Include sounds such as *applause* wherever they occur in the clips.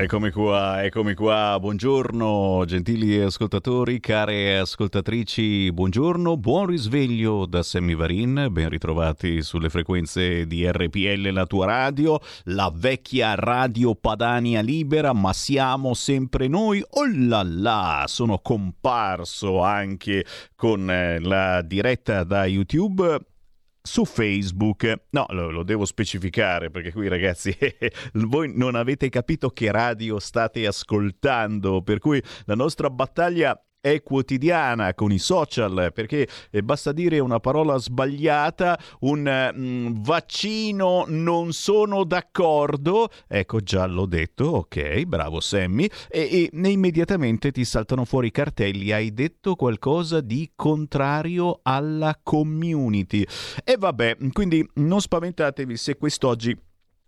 Eccomi qua, eccomi qua, buongiorno gentili ascoltatori, care ascoltatrici, buongiorno, buon risveglio da Sammy Varin, ben ritrovati sulle frequenze di RPL, la tua radio, la vecchia radio Padania Libera, ma siamo sempre noi, oh là là, sono comparso anche con eh, la diretta da YouTube su Facebook. No, lo, lo, devo specificare perché qui ragazzi *laughs* voi non avete capito che radio state ascoltando, per cui la nostra battaglia è quotidiana con i social perché eh, basta dire una parola sbagliata, un mm, vaccino non sono d'accordo, ecco già l'ho detto, ok, bravo Sammy, e, e immediatamente ti saltano fuori i cartelli, hai detto qualcosa di contrario alla community. E vabbè, quindi non spaventatevi se quest'oggi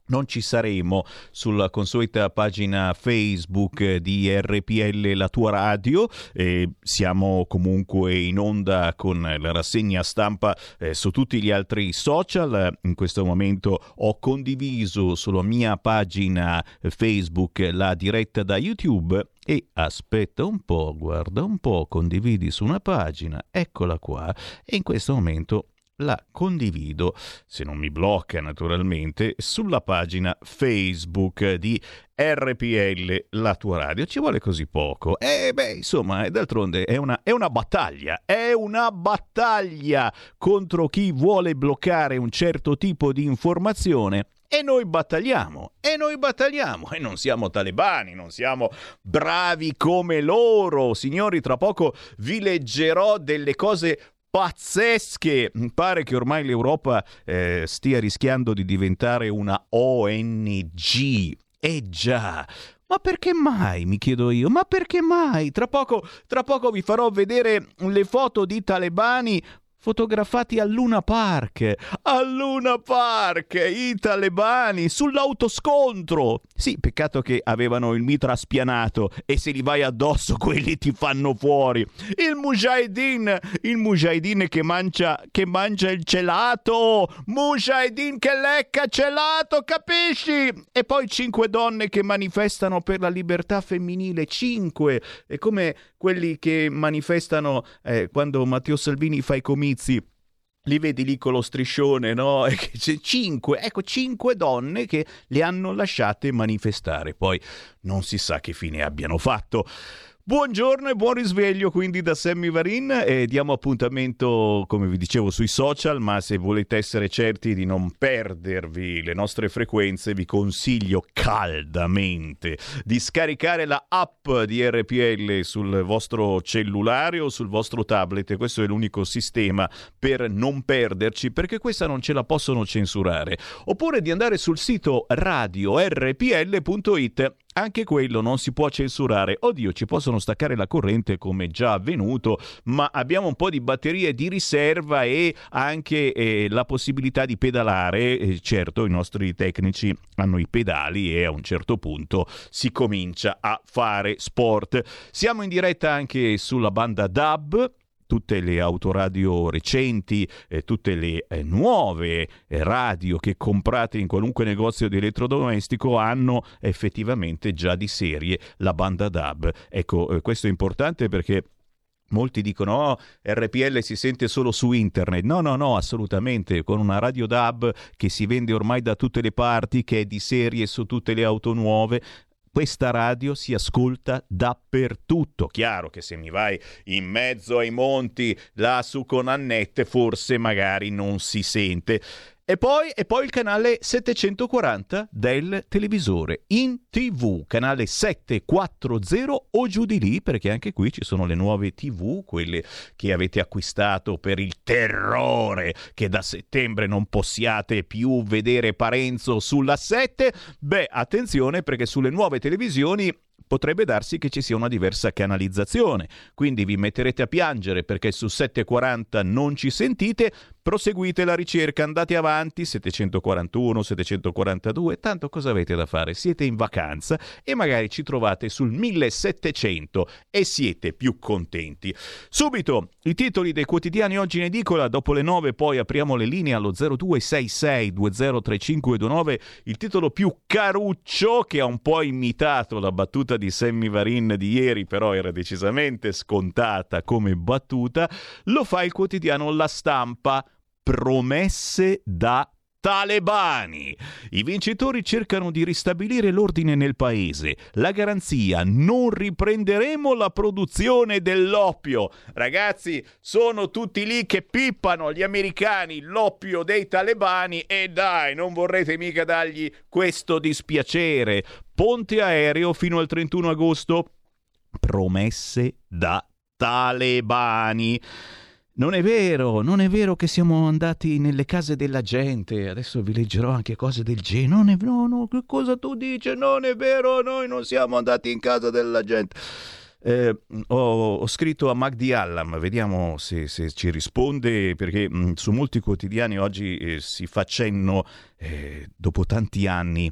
non ci saremo sulla consueta pagina Facebook di RPL La tua radio, eh, siamo comunque in onda con la rassegna stampa eh, su tutti gli altri social, in questo momento ho condiviso sulla mia pagina Facebook la diretta da YouTube e aspetta un po', guarda un po', condividi su una pagina, eccola qua, e in questo momento la condivido, se non mi blocca naturalmente, sulla pagina Facebook di RPL, la tua radio. Ci vuole così poco. E eh, beh, insomma, d'altronde è una, è una battaglia, è una battaglia contro chi vuole bloccare un certo tipo di informazione e noi battagliamo, e noi battagliamo, e non siamo talebani, non siamo bravi come loro. Signori, tra poco vi leggerò delle cose pazzesche. Pare che ormai l'Europa eh, stia rischiando di diventare una ONG. Eh già, ma perché mai? Mi chiedo io. Ma perché mai? Tra poco, tra poco vi farò vedere le foto di talebani fotografati a Luna Park. A Luna Park, i talebani sull'autoscontro. Sì, peccato che avevano il mitra spianato e se li vai addosso *laughs* quelli ti fanno fuori. Il mujahideen, il mujahideen che mangia, che mangia il gelato. Mujahideen che lecca gelato, capisci? E poi cinque donne che manifestano per la libertà femminile. Cinque. È come quelli che manifestano eh, quando Matteo Salvini fa i comizi li vedi lì con lo striscione, no? *laughs* C'è cinque, ecco, cinque donne che le hanno lasciate manifestare. Poi non si sa che fine abbiano fatto. Buongiorno e buon risveglio quindi da Sammy Varin e diamo appuntamento come vi dicevo sui social ma se volete essere certi di non perdervi le nostre frequenze vi consiglio caldamente di scaricare la app di RPL sul vostro cellulare o sul vostro tablet. Questo è l'unico sistema per non perderci perché questa non ce la possono censurare. Oppure di andare sul sito radio rpl.it anche quello non si può censurare. Oddio, ci possono staccare la corrente come già avvenuto, ma abbiamo un po' di batterie di riserva e anche eh, la possibilità di pedalare. Eh, certo, i nostri tecnici hanno i pedali e a un certo punto si comincia a fare sport. Siamo in diretta anche sulla banda DAB tutte le autoradio recenti, eh, tutte le eh, nuove eh, radio che comprate in qualunque negozio di elettrodomestico hanno effettivamente già di serie la banda DAB. Ecco, eh, questo è importante perché Molti dicono oh, RPL si sente solo su internet. No, no, no, assolutamente. Con una radio DAB che si vende ormai da tutte le parti, che è di serie su tutte le auto nuove, questa radio si ascolta dappertutto. Chiaro che se mi vai in mezzo ai monti là su con Annette, forse magari non si sente. E poi, e poi, il canale 740 del televisore in tv, canale 740 o giù di lì, perché anche qui ci sono le nuove tv, quelle che avete acquistato per il terrore che da settembre non possiate più vedere Parenzo sulla 7. Beh, attenzione perché sulle nuove televisioni potrebbe darsi che ci sia una diversa canalizzazione. Quindi vi metterete a piangere perché su 740 non ci sentite, proseguite la ricerca, andate avanti, 741, 742, tanto cosa avete da fare? Siete in vacanza e magari ci trovate sul 1700 e siete più contenti. Subito i titoli dei quotidiani oggi in edicola, dopo le 9 poi apriamo le linee allo 0266 203529, il titolo più caruccio che ha un po' imitato la battuta di Sammy Varin di ieri, però era decisamente scontata come battuta, lo fa il quotidiano La Stampa, promesse da talebani. I vincitori cercano di ristabilire l'ordine nel paese. La garanzia, non riprenderemo la produzione dell'oppio. Ragazzi, sono tutti lì che pippano gli americani l'oppio dei talebani e dai, non vorrete mica dargli questo dispiacere. Ponte aereo fino al 31 agosto. Promesse da talebani. Non è vero, non è vero che siamo andati nelle case della gente. Adesso vi leggerò anche cose del genere. Non è no, no, che cosa tu dici? Non è vero, noi non siamo andati in casa della gente. Eh, ho, ho, scritto a Magdi Allam, vediamo se, se ci risponde, perché mh, mm, su molti quotidiani oggi eh, si fa cenno, eh, dopo tanti anni,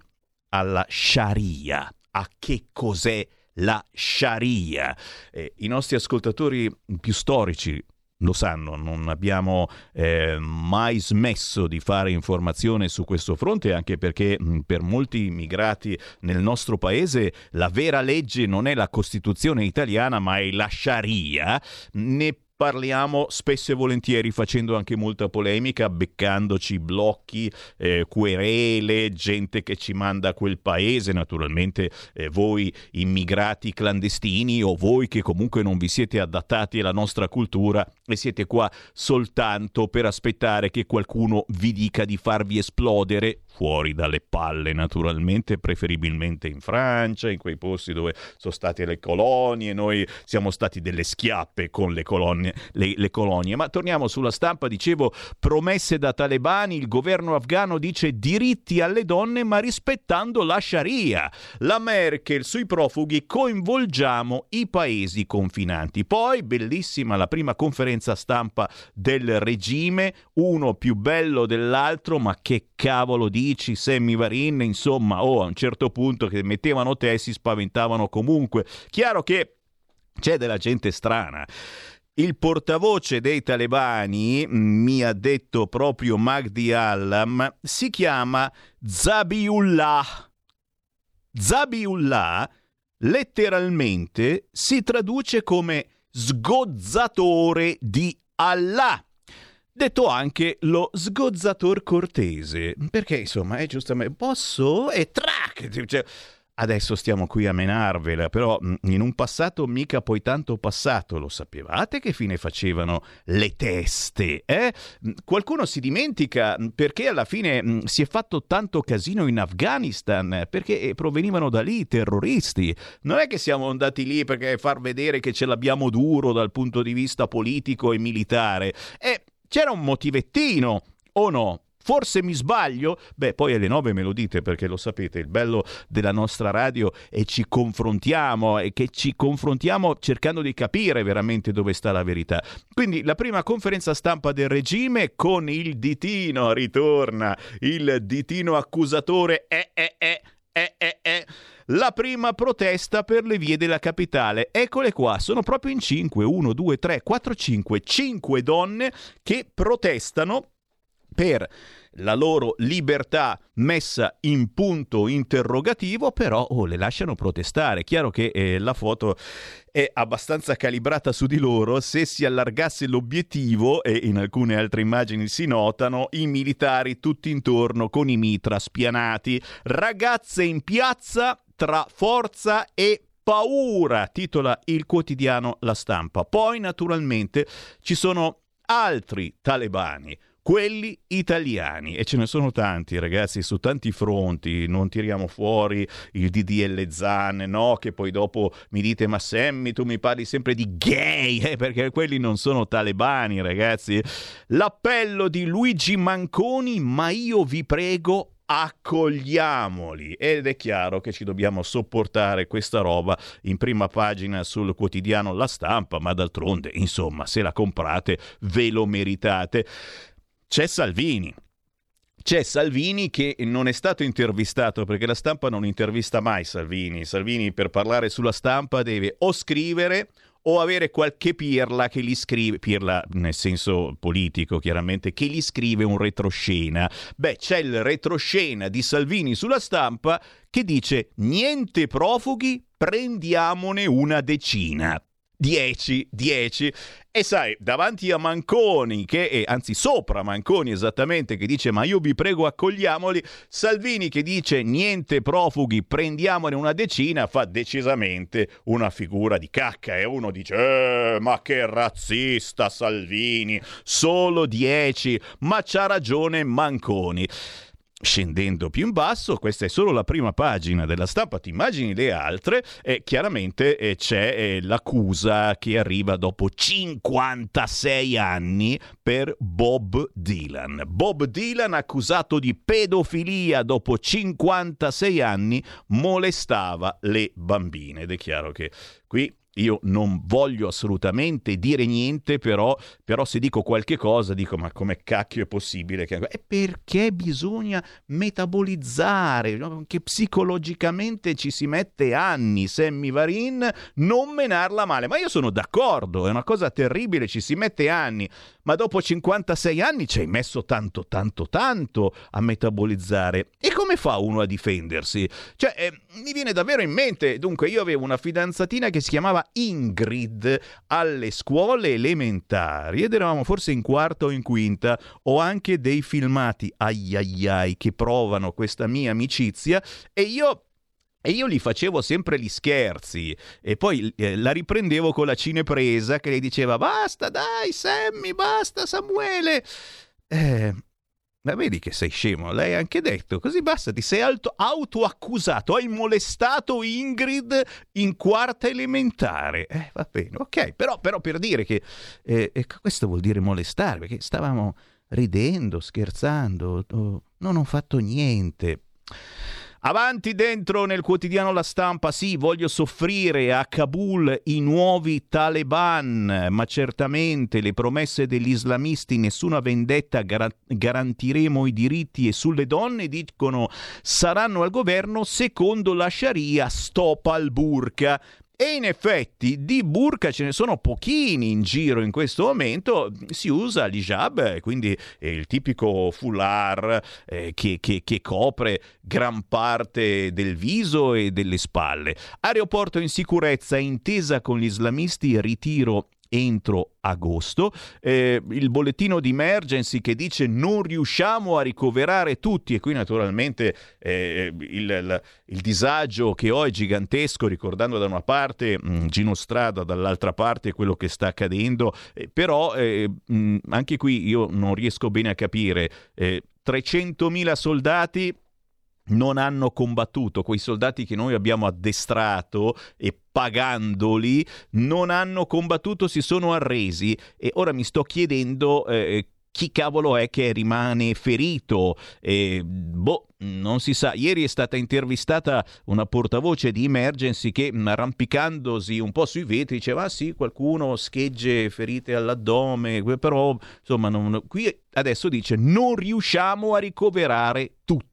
alla Sharia. A che cos'è la Sharia? Eh, I nostri ascoltatori più storici lo sanno, non abbiamo eh, mai smesso di fare informazione su questo fronte, anche perché mh, per molti immigrati nel nostro paese la vera legge non è la Costituzione italiana, ma è la Sharia. Ne parliamo spesso e volentieri facendo anche molta polemica, beccandoci blocchi, eh, querele, gente che ci manda a quel paese, naturalmente eh, voi immigrati clandestini o voi che comunque non vi siete adattati alla nostra cultura e siete qua soltanto per aspettare che qualcuno vi dica di farvi esplodere fuori dalle palle naturalmente, preferibilmente in Francia, in quei posti dove sono state le colonie, noi siamo stati delle schiappe con le colonie, le, le colonie. Ma torniamo sulla stampa, dicevo, promesse da talebani, il governo afghano dice diritti alle donne ma rispettando la Sharia. La Merkel sui profughi coinvolgiamo i paesi confinanti. Poi, bellissima la prima conferenza stampa del regime, uno più bello dell'altro, ma che cavolo dice? Ricci, Sammy Varin, insomma, o oh, a un certo punto che mettevano te si spaventavano comunque. Chiaro che c'è della gente strana. Il portavoce dei talebani, mi ha detto proprio Magdi Allam, si chiama Zabiullah. Zabiullah letteralmente si traduce come sgozzatore di Allah detto anche lo sgozzator cortese, perché insomma è giustamente posso e trac, cioè, adesso stiamo qui a menarvela, però mm, in un passato mica poi tanto passato, lo sapevate che fine facevano le teste? Eh? Mm, qualcuno si dimentica mm, perché alla fine si è fatto tanto casino in Afghanistan, perché eh, provenivano da lì i terroristi. Non è che siamo andati lì perché far vedere che ce l'abbiamo duro dal punto di vista politico e militare. Eh, c'era un motivettino, o no? Forse mi sbaglio? Beh, poi alle nove me lo dite perché lo sapete, il bello della nostra radio è ci confrontiamo e che ci confrontiamo cercando di capire veramente dove sta la verità. Quindi la prima conferenza stampa del regime con il ditino, ritorna il ditino accusatore, eh eh eh, eh eh eh la prima protesta per le vie della capitale. Eccole qua, sono proprio in 5, 1, 2, 3, 4, 5, 5 donne che protestano per la loro libertà messa in punto interrogativo, però oh, le lasciano protestare. Chiaro che eh, la foto è abbastanza calibrata su di loro, se si allargasse l'obiettivo, e in alcune altre immagini si notano, i militari tutti intorno con i mitra spianati, ragazze in piazza tra forza e paura, titola il quotidiano La Stampa. Poi naturalmente ci sono altri talebani quelli italiani e ce ne sono tanti ragazzi su tanti fronti. Non tiriamo fuori il DDL Zan no? Che poi dopo mi dite ma Sammy tu mi parli sempre di gay *laughs* eh, perché quelli non sono talebani ragazzi. L'appello di Luigi Manconi ma io vi prego accogliamoli ed è chiaro che ci dobbiamo sopportare questa roba in prima pagina sul quotidiano La Stampa, ma d'altronde, insomma, se la comprate ve lo meritate. c'è Salvini. C'è Salvini che non è stato intervistato perché la stampa non intervista mai Salvini. Salvini per parlare sulla stampa deve o scrivere o avere qualche pirla che gli scrive, pirla nel senso politico chiaramente, che gli scrive un retroscena. Beh, c'è il retroscena di Salvini sulla stampa che dice niente profughi, prendiamone una decina. 10, 10. E sai, davanti a Manconi, che è anzi sopra Manconi esattamente, che dice ma io vi prego accogliamoli, Salvini che dice niente profughi, prendiamone una decina, fa decisamente una figura di cacca e uno dice eh, ma che razzista Salvini, solo 10, ma c'ha ragione Manconi. Scendendo più in basso, questa è solo la prima pagina della stampa, ti immagini le altre e chiaramente eh, c'è eh, l'accusa che arriva dopo 56 anni per Bob Dylan. Bob Dylan accusato di pedofilia dopo 56 anni molestava le bambine ed è chiaro che qui io non voglio assolutamente dire niente, però, però se dico qualche cosa dico ma come cacchio è possibile? Che... È perché bisogna metabolizzare, no? che psicologicamente ci si mette anni, Sammy Varin, non menarla male. Ma io sono d'accordo, è una cosa terribile, ci si mette anni, ma dopo 56 anni ci hai messo tanto, tanto, tanto a metabolizzare. E come fa uno a difendersi? Cioè, eh, mi viene davvero in mente, dunque io avevo una fidanzatina che si chiamava Ingrid alle scuole elementari ed eravamo forse in quarta o in quinta. Ho anche dei filmati, ai ai ai, che provano questa mia amicizia e io e io gli facevo sempre gli scherzi e poi eh, la riprendevo con la cinepresa che le diceva basta dai Sammy, basta Samuele. Eh, ma vedi che sei scemo, ha anche detto, così basta, ti sei auto- autoaccusato, hai molestato Ingrid in quarta elementare. Eh, va bene, ok, però, però per dire che eh, questo vuol dire molestare, perché stavamo ridendo, scherzando, oh, non ho fatto niente. Avanti dentro nel quotidiano La Stampa, sì, voglio soffrire a Kabul i nuovi taliban, ma certamente le promesse degli islamisti, nessuna vendetta, gar- garantiremo i diritti e sulle donne, dicono saranno al governo secondo la Sharia, stop al burka. E in effetti di burka ce ne sono pochini in giro in questo momento, si usa l'hijab, quindi il tipico foulard eh, che, che, che copre gran parte del viso e delle spalle. Aeroporto in sicurezza, intesa con gli islamisti, ritiro entro agosto. Eh, il bollettino di emergency che dice non riusciamo a ricoverare tutti e qui naturalmente eh, il, il, il, disagio che ho è gigantesco ricordando da una parte mh, mm, Gino Strada, dall'altra parte quello che sta accadendo, eh, però eh, mh, mm, anche qui io non riesco bene a capire. 300.000 eh, soldati non hanno combattuto, quei soldati che noi abbiamo addestrato e pagandoli non hanno combattuto, si sono arresi e ora mi sto chiedendo eh, chi cavolo è che rimane ferito? Eh, boh, non si sa. Ieri è stata intervistata una portavoce di Emergency che arrampicandosi un po' sui vetri diceva ah sì, qualcuno schegge ferite all'addome, però insomma non... qui adesso dice non riusciamo a ricoverare tutti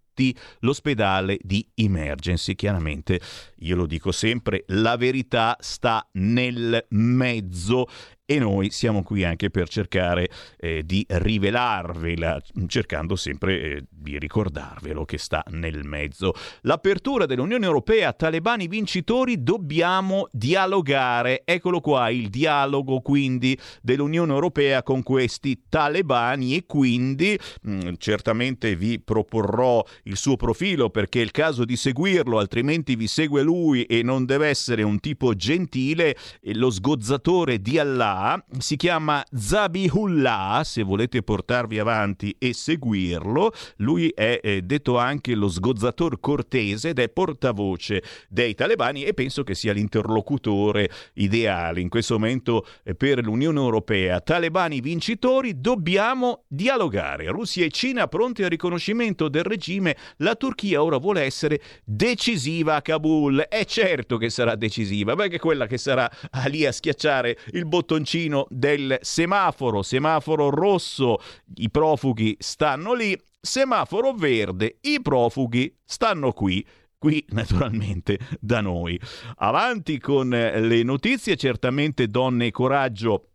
l'ospedale di emergency. Chiaramente, io lo dico sempre, la verità sta nel mezzo e noi siamo qui anche per cercare eh, di rivelarvela, cercando sempre eh, di ricordarvelo che sta nel mezzo. L'apertura dell'Unione Europea, talebani vincitori, dobbiamo dialogare. Eccolo qua, il dialogo quindi dell'Unione Europea con questi talebani e quindi mh, mm, certamente vi proporrò il suo profilo perché è il caso di seguirlo, altrimenti vi segue lui e non deve essere un tipo gentile, lo sgozzatore di Allah si chiama Zabihullah, se volete portarvi avanti e seguirlo. Lui è eh, detto anche lo sgozzator cortese ed è portavoce dei talebani e penso che sia l'interlocutore ideale in questo momento eh, per l'Unione Europea. Talebani vincitori, dobbiamo dialogare. Russia e Cina pronti al riconoscimento del regime. La Turchia ora vuole essere decisiva a Kabul. È certo che sarà decisiva, perché quella che sarà *laughs* lì a schiacciare il bottoncino bocconcino del semaforo, semaforo rosso, i profughi stanno lì, semaforo verde, i profughi stanno qui qui *laughs* naturalmente da noi. Avanti con le notizie, certamente donne e coraggio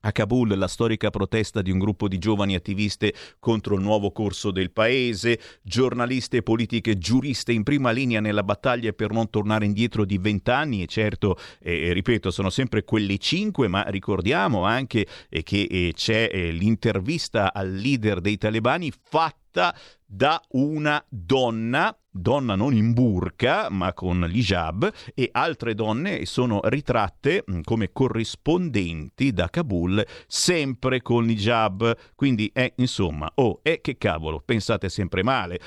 a Kabul la storica protesta di un gruppo di giovani attiviste contro il nuovo corso del paese, giornaliste, politiche, giuriste in prima linea nella battaglia per non tornare indietro di vent'anni. E certo, eh, ripeto, sono sempre quelle cinque, ma ricordiamo anche eh, che eh, c'è l'intervista al leader dei talebani fatta da una donna donna non in burka ma con l'hijab e altre donne sono ritratte mm, come corrispondenti da Kabul sempre con l'hijab. Quindi è insomma oh e che cavolo pensate sempre male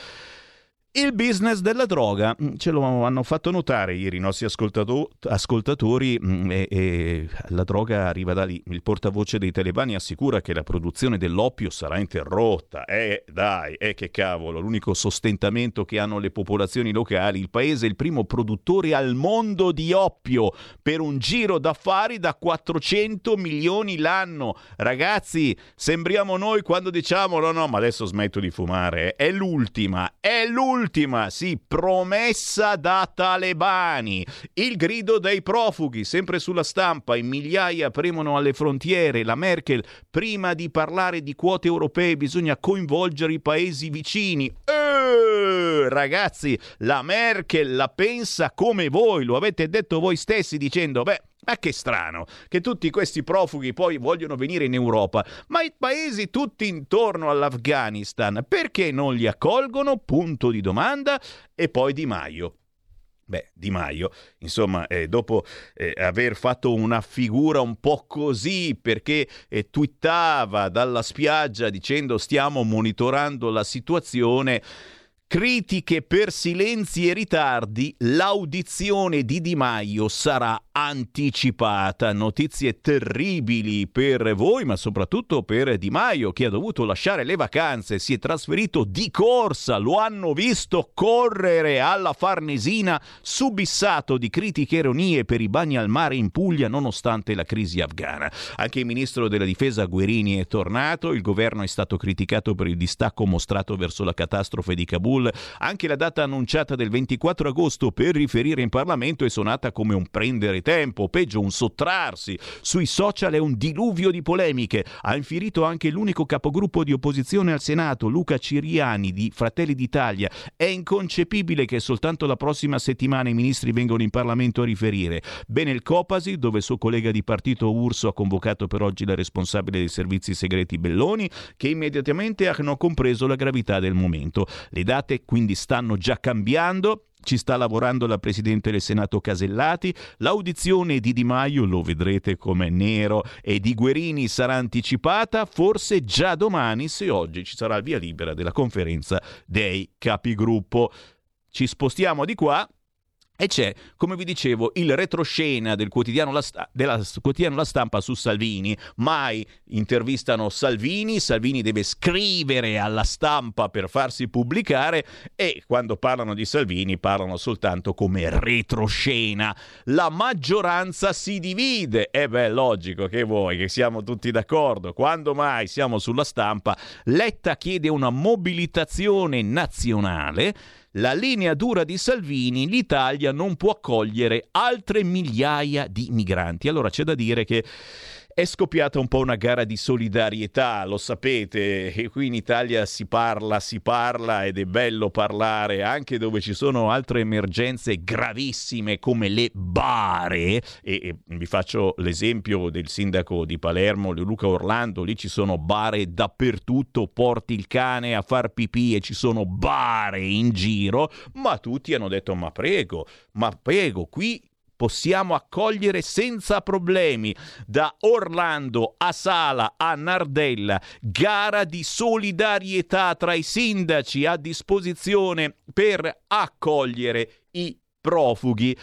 il business della droga, mm, ce lo hanno fatto notare ieri i nostri ascoltato- ascoltatori mm, e, e, la droga arriva da lì. Il portavoce dei talebani assicura che la produzione dell'oppio sarà interrotta. Eh dai, eh che cavolo, l'unico sostentamento che hanno le popolazioni locali. Il paese è il primo produttore al mondo di oppio per un giro d'affari da 400 milioni l'anno. Ragazzi, sembriamo noi quando diciamo no no ma adesso smetto di fumare. È l'ultima, è l'ultima Ultima, sì, promessa da talebani. Il grido dei profughi, sempre sulla stampa, in migliaia premono alle frontiere. La Merkel, prima di parlare di quote europee, bisogna coinvolgere i paesi vicini. Eh, ragazzi, la Merkel la pensa come voi, lo avete detto voi stessi dicendo, beh, ma che strano che tutti questi profughi poi vogliono venire in Europa, ma i paesi tutti intorno all'Afghanistan perché non li accolgono? Punto di domanda. E poi Di Maio. Beh, Di Maio, insomma, eh, dopo eh, aver fatto una figura un po' così perché eh, twittava dalla spiaggia dicendo stiamo monitorando la situazione, critiche per silenzi e ritardi, l'audizione di Di Maio sarà anticipata. Notizie terribili per voi, ma soprattutto per Di Maio che ha dovuto lasciare le vacanze, si è trasferito di corsa, lo hanno visto correre alla Farnesina, subissato di critiche e ironie per i bagni al mare in Puglia nonostante la crisi afghana. Anche il ministro della difesa Guerini è tornato, il governo è stato criticato per il distacco mostrato verso la catastrofe di Kabul, anche la data annunciata del 24 agosto per riferire in Parlamento è suonata come un prendere tempo, peggio un sottrarsi. Sui social è un diluvio di polemiche. Ha infierito anche l'unico capogruppo di opposizione al Senato, Luca Ciriani di Fratelli d'Italia. È inconcepibile che soltanto la prossima settimana i ministri vengano in Parlamento a riferire. Bene il Copasi, dove suo collega di partito Urso ha convocato per oggi la responsabile dei servizi segreti Belloni, che immediatamente hanno compreso la gravità del momento. Le date quindi stanno già cambiando. Ci sta lavorando la Presidente del Senato Casellati, l'audizione di Di Maio, lo vedrete come nero, e di Guerini sarà anticipata. Forse già domani se oggi ci sarà il via libera della conferenza dei capigruppo. Ci spostiamo di qua e c'è, come vi dicevo, il retroscena del quotidiano La, Sta- della, quotidiano La Stampa su Salvini. Mai intervistano Salvini, Salvini deve scrivere alla stampa per farsi pubblicare e quando parlano di Salvini parlano soltanto come retroscena. La maggioranza si divide. E beh, logico che voi, che siamo tutti d'accordo. Quando mai siamo sulla stampa, Letta chiede una mobilitazione nazionale la linea dura di Salvini, l'Italia non può accogliere altre migliaia di migranti. Allora c'è da dire che è scoppiata un po' una gara di solidarietà, lo sapete, e qui in Italia si parla, si parla ed è bello parlare anche dove ci sono altre emergenze gravissime come le bare. E, e vi faccio l'esempio del sindaco di Palermo, Luca Orlando, lì ci sono bare dappertutto, porti il cane a far pipì e ci sono bare in giro, ma tutti hanno detto ma prego, ma prego, qui possiamo accogliere senza problemi da Orlando a Sala a Nardella, gara di solidarietà tra i sindaci a disposizione per accogliere i profughi.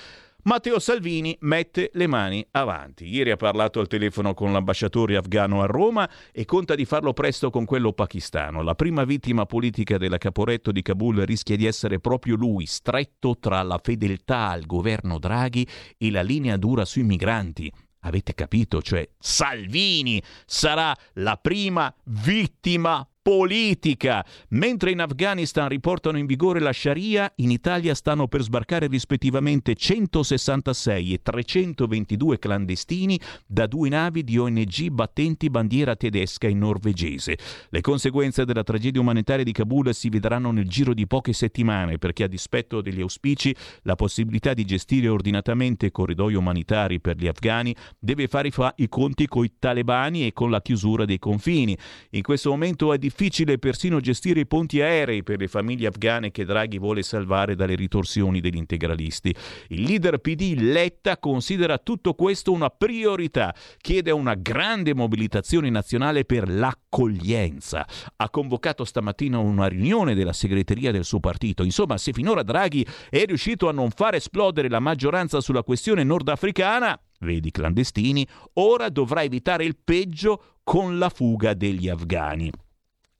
Matteo Salvini mette le mani avanti. Ieri ha parlato al telefono con l'ambasciatore afghano a Roma e conta di farlo presto con quello pakistano. La prima vittima politica della Caporetto di Kabul rischia di essere proprio lui, stretto tra la fedeltà al governo Draghi e la linea dura sui migranti. Avete capito? Cioè Salvini sarà la prima vittima politica. Mentre in Afghanistan riportano in vigore la Sharia, in Italia stanno per sbarcare rispettivamente 166 e 322 clandestini da due navi di ONG battenti bandiera tedesca e norvegese. Le conseguenze della tragedia umanitaria di Kabul si vedranno nel giro di poche settimane perché a dispetto degli auspici la possibilità di gestire ordinatamente corridoi umanitari per gli afghani deve fare i conti con i talebani e con la chiusura dei confini. In questo momento è difficile difficile persino gestire i ponti aerei per le famiglie afghane che Draghi vuole salvare dalle ritorsioni degli integralisti. Il leader PD Letta considera tutto questo una priorità, chiede una grande mobilitazione nazionale per l'accoglienza. Ha convocato stamattina una riunione della segreteria del suo partito. Insomma, se finora Draghi è riuscito a non far esplodere la maggioranza sulla questione nordafricana, vedi clandestini, ora dovrà evitare il peggio con la fuga degli afghani.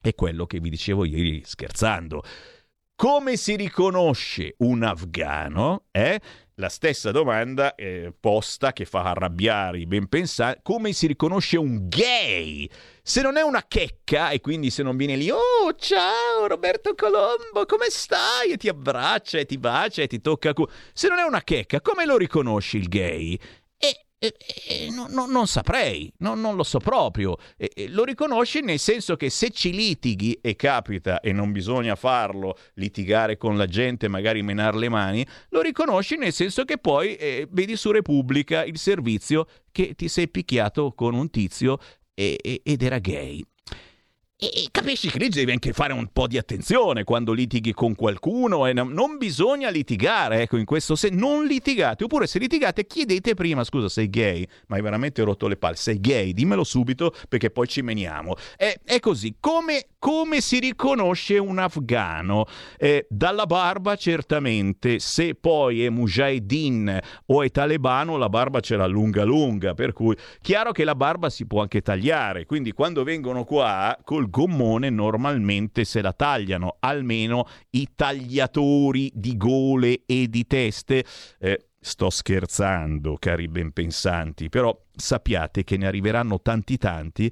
È quello che vi dicevo ieri scherzando. Come si riconosce un afgano? Eh? La stessa domanda eh, posta che fa arrabbiare i ben pensanti, come si riconosce un gay? Se non è una checca e quindi se non viene lì, oh ciao Roberto Colombo, come stai? E ti abbraccia e ti bacia e ti tocca... Cu- se non è una checca, come lo riconosci il gay? Eh, eh, no, no, non saprei, no, non lo so proprio. Eh, lo riconosci nel senso che se ci litighi, e capita e non bisogna farlo, litigare con la gente, magari menare le mani, lo riconosci nel senso che poi eh, vedi su Repubblica il servizio che ti sei picchiato con un tizio ed era gay. E capisci che lì devi anche fare un po' di attenzione quando litighi con qualcuno e non bisogna litigare, ecco, in questo senso, non litigate, oppure se litigate chiedete prima, scusa, sei gay, ma hai veramente rotto le palle, sei gay, dimmelo subito perché poi ci meniamo. È, è così, come, come, si riconosce un afgano? Eh, dalla barba certamente, se poi è mujahideen o è talebano, la barba ce l'ha lunga lunga, per cui chiaro che la barba si può anche tagliare, quindi quando vengono qua col gommone normalmente se la tagliano, almeno i tagliatori di gole e di teste. Eh, sto scherzando, cari benpensanti, però sappiate che ne arriveranno tanti tanti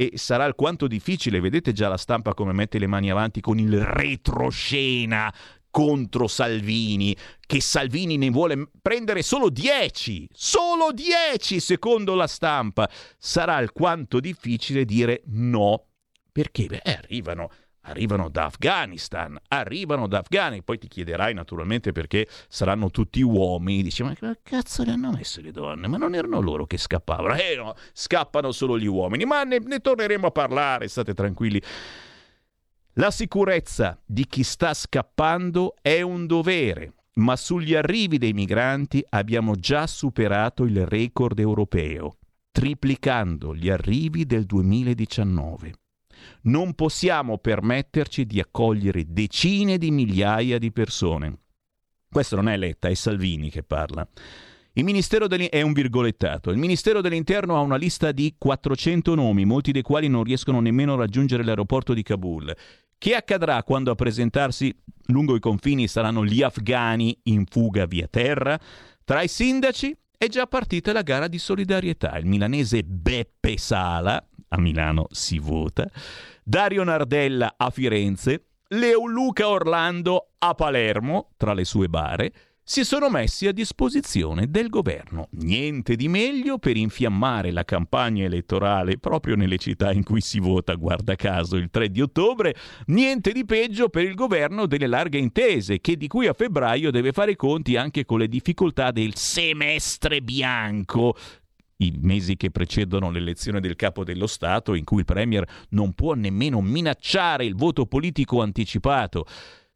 e sarà alquanto difficile, vedete già la stampa come mette le mani avanti con il retroscena contro Salvini, che Salvini ne vuole prendere solo 10, solo 10 secondo la stampa. Sarà alquanto difficile dire no perché? Beh, arrivano arrivano da Afghanistan, arrivano da Afghanistan, poi ti chiederai naturalmente perché saranno tutti uomini, dici ma che cazzo le hanno messe le donne? Ma non erano loro che scappavano? Eh no, scappano solo gli uomini, ma ne, ne torneremo a parlare, state tranquilli. La sicurezza di chi sta scappando è un dovere, ma sugli arrivi dei migranti abbiamo già superato il record europeo, triplicando gli arrivi del 2019. Non possiamo permetterci di accogliere decine di migliaia di persone. Questo non è Letta, è Salvini che parla. Il Ministero è un virgolettato. Il Ministero dell'Interno ha una lista di 400 nomi, molti dei quali non riescono nemmeno a raggiungere l'aeroporto di Kabul. Che accadrà quando a presentarsi lungo i confini saranno gli afghani in fuga via terra? Tra i sindaci è già partita la gara di solidarietà. Il milanese Beppe Sala, a Milano si vota, Dario Nardella a Firenze, Leoluca Orlando a Palermo, tra le sue bare, si sono messi a disposizione del governo. Niente di meglio per infiammare la campagna elettorale proprio nelle città in cui si vota, guarda caso, il 3 di ottobre, niente di peggio per il governo delle larghe intese, che di qui a febbraio deve fare conti anche con le difficoltà del semestre bianco, i mesi che precedono l'elezione del capo dello Stato, in cui il Premier non può nemmeno minacciare il voto politico anticipato.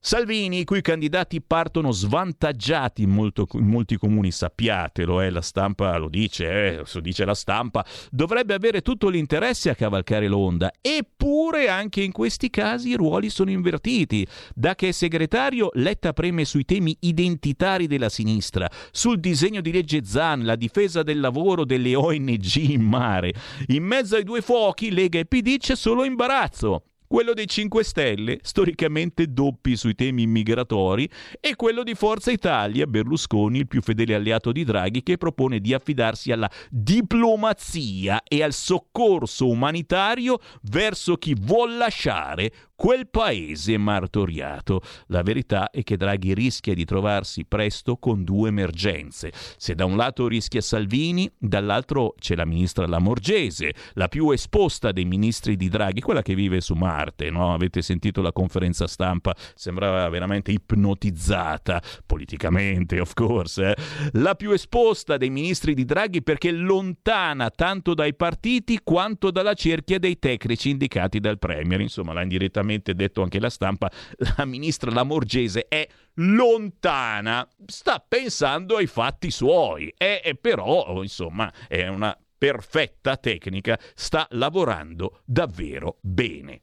Salvini, i cui candidati partono svantaggiati in, molto, in molti comuni, sappiatelo, eh, la stampa lo dice, eh, lo dice la stampa, dovrebbe avere tutto l'interesse a cavalcare l'onda. Eppure anche in questi casi i ruoli sono invertiti. Da che è segretario, Letta preme sui temi identitari della sinistra, sul disegno di legge Zan, la difesa del lavoro delle ONG in mare. In mezzo ai due fuochi, Lega e PD c'è solo imbarazzo. Quello dei 5 Stelle, storicamente doppi sui temi immigratori, e quello di Forza Italia, Berlusconi, il più fedele alleato di Draghi, che propone di affidarsi alla diplomazia e al soccorso umanitario verso chi vuol lasciare quel paese martoriato. La verità è che Draghi rischia di trovarsi presto con due emergenze. Se da un lato rischia Salvini, dall'altro c'è la ministra Lamorgese, la più esposta dei ministri di Draghi, quella che vive su Marte, no? Avete sentito la conferenza stampa, sembrava veramente ipnotizzata, politicamente, of course. Eh? La più esposta dei ministri di Draghi perché lontana tanto dai partiti quanto dalla cerchia dei tecnici indicati dal Premier. Insomma, l'ha indirettamente giustamente detto anche la stampa, *laughs* la ministra Lamorgese è lontana, sta pensando ai fatti suoi, e, e però insomma è una perfetta tecnica, sta lavorando davvero bene.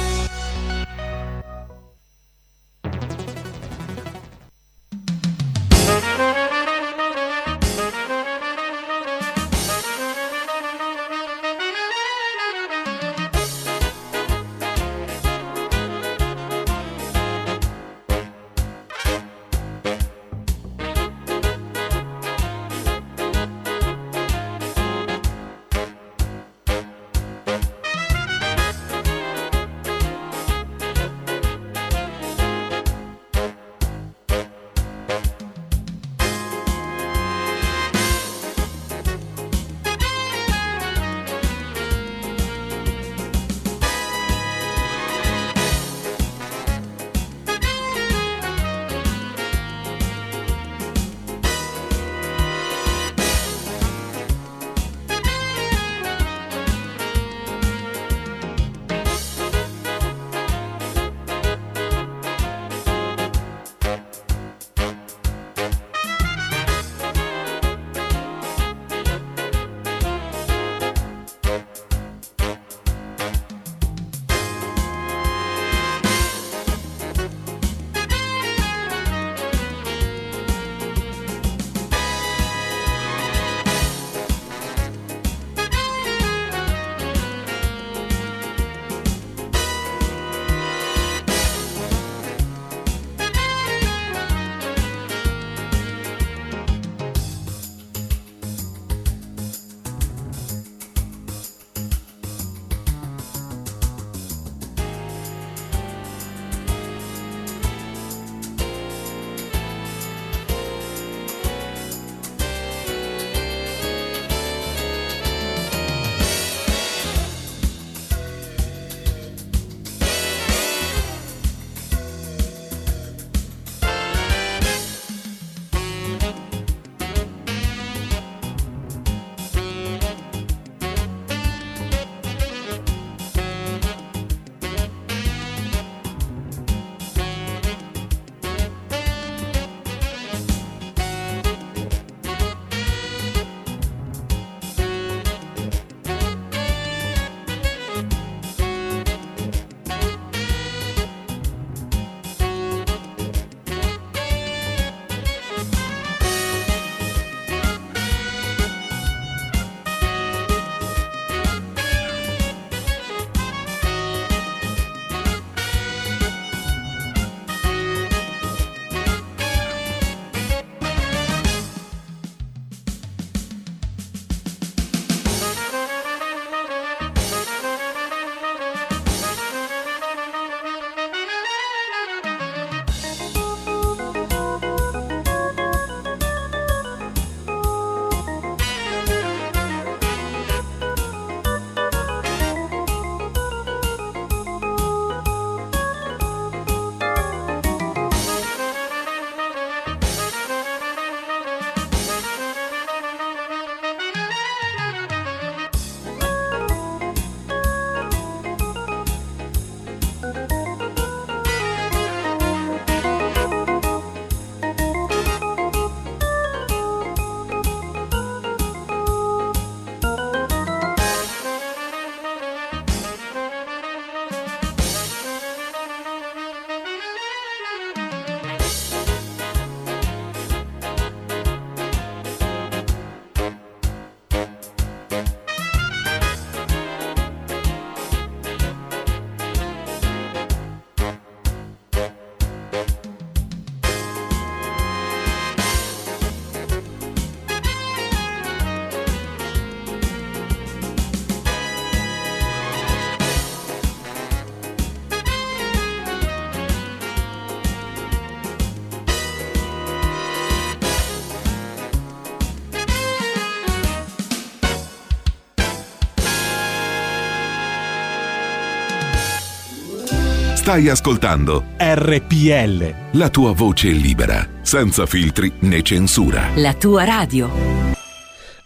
Stai ascoltando RPL. La tua voce libera, senza filtri né censura. La tua radio.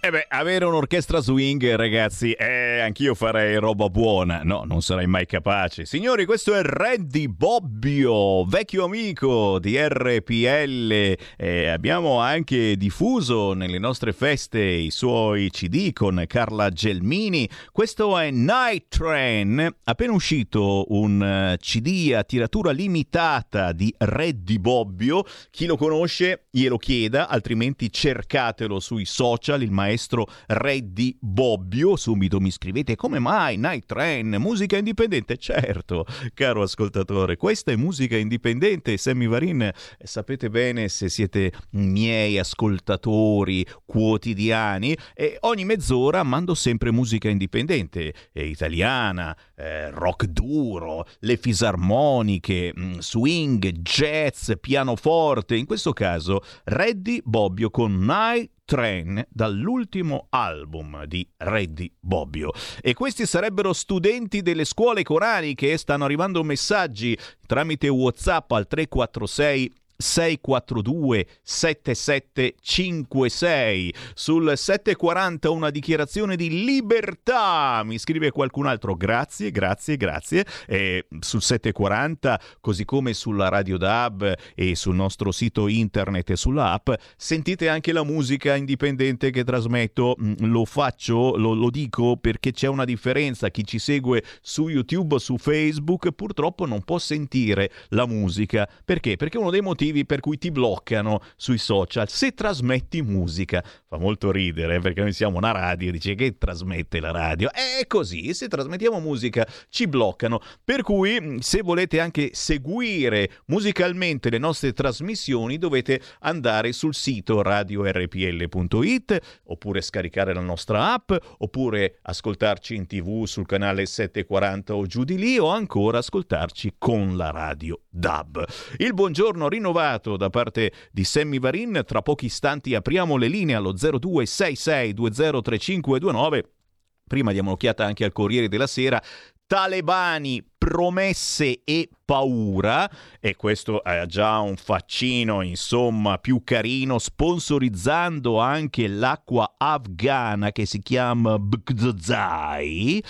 Eh beh, avere un'orchestra swing, ragazzi, eh, anch'io farei roba buona. No, non sarei mai capace. Signori, questo è Reddy Bobbio, vecchio amico di RPL. Eh, abbiamo anche diffuso nelle nostre feste i suoi CD con Carla Gelmini. Questo è Night Train, appena uscito un eh, CD a tiratura limitata di Reddy Bobbio. Chi lo conosce glielo chieda, altrimenti cercatelo sui social, il maestro maestro Reddy Bobbio. Subito mi scrivete come mai Night Train, musica indipendente? Certo, caro ascoltatore, questa è musica indipendente. Sammy Varin, sapete bene se siete miei ascoltatori quotidiani e ogni mezz'ora mando sempre musica indipendente, italiana, eh, rock duro, le fisarmoniche, mm, swing, jazz, pianoforte. In questo caso Reddy Bobbio con Night Train dall'ultimo album di Reddy Bobbio. E questi sarebbero studenti delle scuole coraniche e stanno arrivando messaggi tramite WhatsApp al 346 642 7756 sul 740 una dichiarazione di libertà. Mi scrive qualcun altro. Grazie grazie grazie. E sul 740 così come sulla radio DAB e sul nostro sito internet e sulla app sentite anche la musica indipendente che trasmetto. Mm, lo faccio lo, lo dico perché c'è una differenza. Chi ci segue su YouTube su Facebook purtroppo non può sentire la musica. Perché? Perché uno dei motivi motivi per cui ti bloccano sui social se trasmetti musica. Fa molto ridere perché noi siamo una radio dice che trasmette la radio. È così, se trasmettiamo musica ci bloccano. Per cui se volete anche seguire musicalmente le nostre trasmissioni dovete andare sul sito radiorpl.it oppure scaricare la nostra app oppure ascoltarci in tv sul canale 740 o giù di lì o ancora ascoltarci con la radio DAB. Il buongiorno rinnovato rinnovato da parte di Sammy Varin. Tra pochi istanti apriamo le linee allo 0266203529. Prima diamo un'occhiata anche al Corriere della Sera. Talebani, promesse e paura e questo è già un faccino insomma più carino sponsorizzando anche l'acqua afghana che si chiama Bgzai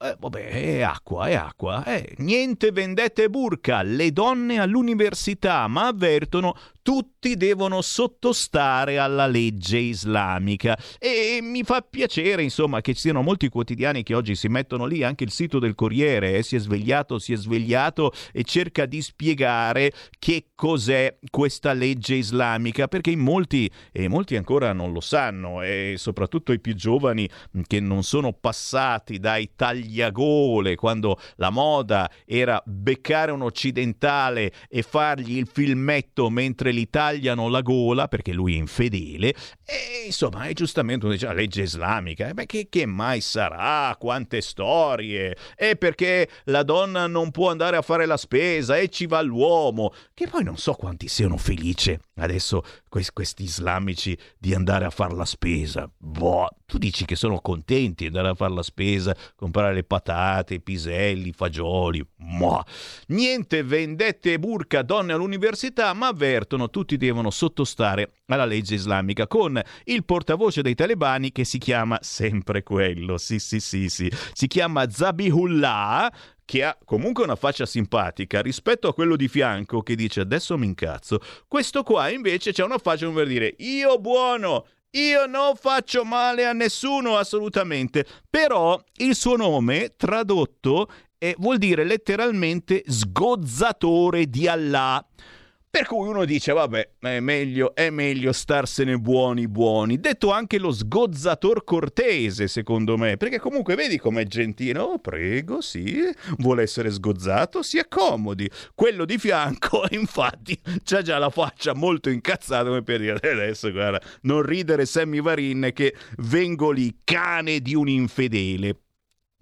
eh, vabbè, è acqua, è acqua. Eh, niente vendette burca, le donne all'università, ma avvertono tutti devono sottostare alla legge islamica. E mi fa piacere, insomma, che ci siano molti quotidiani che oggi si mettono lì, anche il sito del Corriere, eh, si è svegliato, si è svegliato e cerca di spiegare che cos'è questa legge islamica, perché in molti, e molti ancora non lo sanno, e soprattutto i più giovani che non sono passati dai tagliagole, quando la moda era beccare un occidentale e fargli il filmetto mentre gli tagliano la gola perché lui è infedele e insomma è giustamente dice, la legge islamica. Beh, che, che mai sarà? Quante storie? E perché la donna non può andare a fare la spesa e ci va l'uomo? Che poi non so quanti siano felici adesso questi islamici di andare a fare la spesa. Boh, tu dici che sono contenti di andare a fare la spesa, comprare le patate, i piselli, i fagioli. Boh. Niente vendette e burca donne all'università, ma avvertono tutti devono sottostare alla legge islamica con il portavoce dei talebani che si chiama sempre quello, sì sì sì sì, si chiama Zabihullah che ha comunque una faccia simpatica rispetto a quello di fianco che dice adesso mi incazzo. Questo qua invece c'è una faccia come per dire io buono, io non faccio male a nessuno assolutamente, però il suo nome tradotto è, vuol dire letteralmente sgozzatore di Allah. Per cui uno dice, vabbè, è meglio, è meglio starsene buoni buoni. Detto anche lo sgozzator cortese, secondo me, perché comunque vedi com'è gentile. Oh, prego, sì, vuole essere sgozzato, si accomodi. Quello di fianco, *laughs* infatti, c'ha già la faccia molto incazzata come per dire, adesso guarda, non ridere Sammy Varin che vengo lì, cane di un infedele.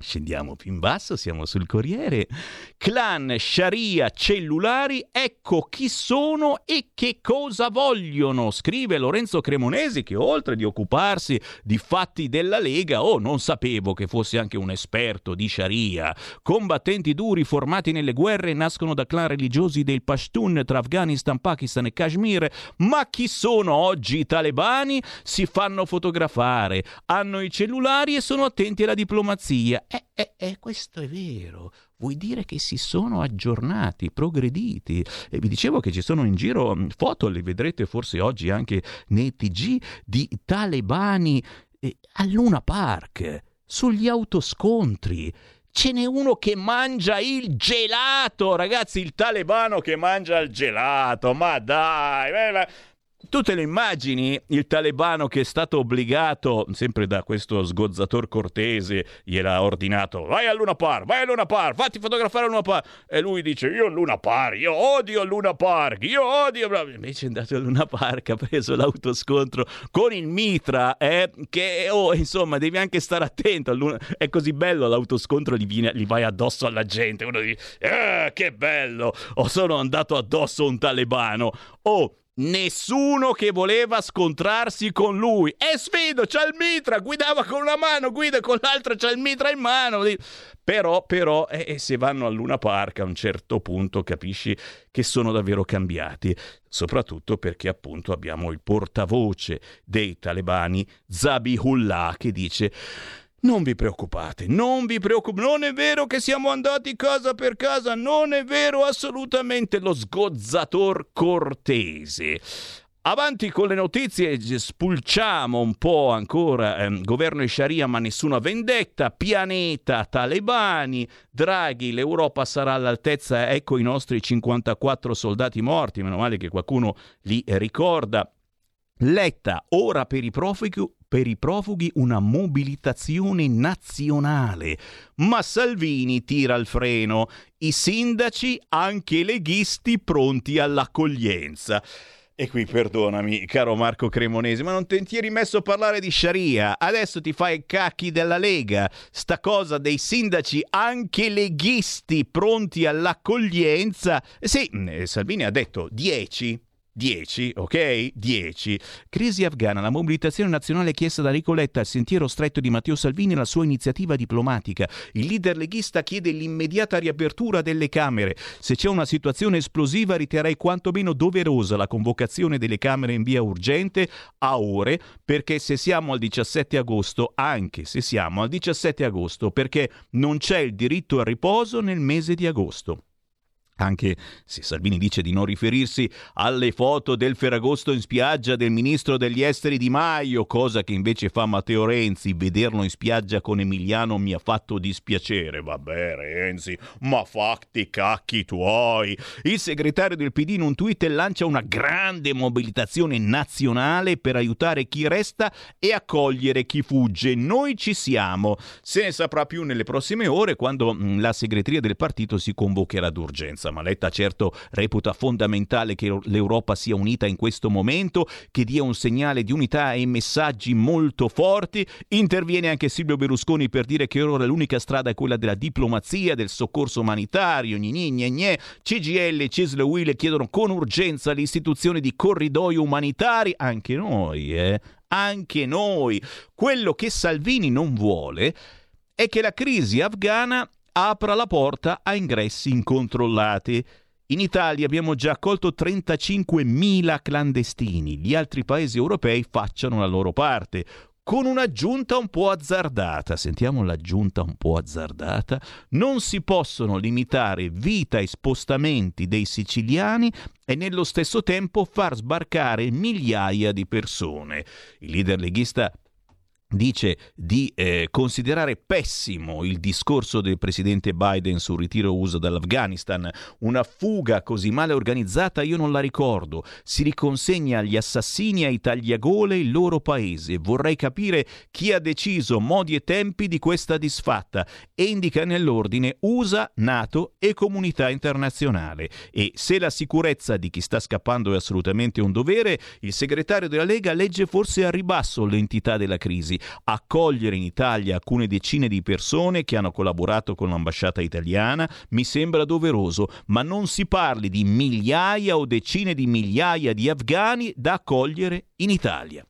Scendiamo più in basso, siamo sul Corriere. Clan, Sharia, cellulari, ecco chi sono e che cosa vogliono, scrive Lorenzo Cremonesi che oltre di occuparsi di fatti della Lega, oh non sapevo che fosse anche un esperto di Sharia. Combattenti duri formati nelle guerre nascono da clan religiosi del Pashtun tra Afghanistan, Pakistan e Kashmir, ma chi sono oggi i talebani? Si fanno fotografare, hanno i cellulari e sono attenti alla diplomazia eh, eh, eh, questo è vero. Vuol dire che si sono aggiornati, progrediti. E vi dicevo che ci sono in giro mm, foto, le vedrete forse oggi anche nei TG, di talebani eh, a Luna Park, sugli autoscontri. Ce n'è uno che mangia il gelato, ragazzi, il talebano che mangia il gelato, ma dai, tu te lo immagini il talebano che è stato obbligato, sempre da questo sgozzator cortese, gliel'ha ordinato, vai a Luna Park, vai a Luna Park, fatti fotografare a Luna Park. E lui dice, io Luna Park, io odio Luna Park, io odio... Invece è andato a Luna Park, ha preso l'autoscontro con il Mitra, eh, che, oh, insomma, devi anche stare attento. Luna... È così bello l'autoscontro, gli, viene, gli vai addosso alla gente. Uno dice, eh, che bello, o sono andato addosso a un talebano. Oh, Nessuno che voleva scontrarsi con lui. E sfido, c'ha il mitra, guidava con una mano, guida con l'altra, c'ha il mitra in mano. Però, però, eh, se vanno a Luna Park a un certo punto capisci che sono davvero cambiati. Soprattutto perché appunto abbiamo il portavoce dei talebani, Zabihullah, che dice non vi preoccupate, non vi preoccupate, non è vero che siamo andati casa per casa, non è vero assolutamente lo sgozzator cortese. Avanti con le notizie, spulciamo un po' ancora eh, governo e Sharia ma nessuna vendetta, pianeta, talebani, Draghi, l'Europa sarà all'altezza, ecco i nostri 54 soldati morti, meno male che qualcuno li ricorda. Letta, ora per i profughi, per i profughi una mobilitazione nazionale. Ma Salvini tira il freno. I sindaci, anche leghisti, pronti all'accoglienza. E qui perdonami, caro Marco Cremonesi, ma non ti eri messo a parlare di Sharia. Adesso ti fai cacchi della Lega. Sta cosa dei sindaci, anche leghisti, pronti all'accoglienza. Sì, eh, Salvini ha detto 10. 10, ok? 10. Crisi afghana. La mobilitazione nazionale chiesta da Ricoletta al sentiero stretto di Matteo Salvini e la sua iniziativa diplomatica. Il leader leghista chiede l'immediata riapertura delle Camere. Se c'è una situazione esplosiva riterrei quantomeno doverosa la convocazione delle Camere in via urgente a ore, perché se siamo al 17 agosto, anche se siamo al 17 agosto, perché non c'è il diritto al riposo nel mese di agosto. Anche se Salvini dice di non riferirsi alle foto del Ferragosto in spiaggia del ministro degli esteri Di Maio, cosa che invece fa Matteo Renzi, vederlo in spiaggia con Emiliano mi ha fatto dispiacere. Vabbè Renzi, ma fatti cacchi tuoi. Il segretario del PD in un tweet lancia una grande mobilitazione nazionale per aiutare chi resta e accogliere chi fugge. Noi ci siamo. Se ne saprà più nelle prossime ore quando mm, la segreteria del partito si convocherà d'urgenza. Maletta certo reputa fondamentale che l'Europa sia unita in questo momento, che dia un segnale di unità e messaggi molto forti. Interviene anche Silvio Berlusconi per dire che ora l'unica strada è quella della diplomazia, del soccorso umanitario, gni gni gni CGL e Cisle Will chiedono con urgenza l'istituzione di corridoi umanitari, anche noi, eh? Anche noi. Quello che Salvini non vuole è che la crisi afghana apra la porta a ingressi incontrollati. In Italia abbiamo già accolto 35.000 clandestini, gli altri paesi europei facciano la loro parte, con un'aggiunta un po' azzardata. Sentiamo l'aggiunta un po' azzardata. Non si possono limitare vita e spostamenti dei siciliani e nello stesso tempo far sbarcare migliaia di persone. Il leader leghista dice di eh, considerare pessimo il discorso del presidente Biden sul ritiro USA dall'Afghanistan. Una fuga così male organizzata io non la ricordo. Si riconsegna agli assassini ai tagliagole il loro paese. Vorrei capire chi ha deciso modi e tempi di questa disfatta e indica nell'ordine USA, NATO e comunità internazionale. E se la sicurezza di chi sta scappando è assolutamente un dovere, il segretario della Lega legge forse a ribasso l'entità della crisi Accogliere in Italia alcune decine di persone che hanno collaborato con l'ambasciata italiana mi sembra doveroso, ma non si parli di migliaia o decine di migliaia di afghani da accogliere in Italia.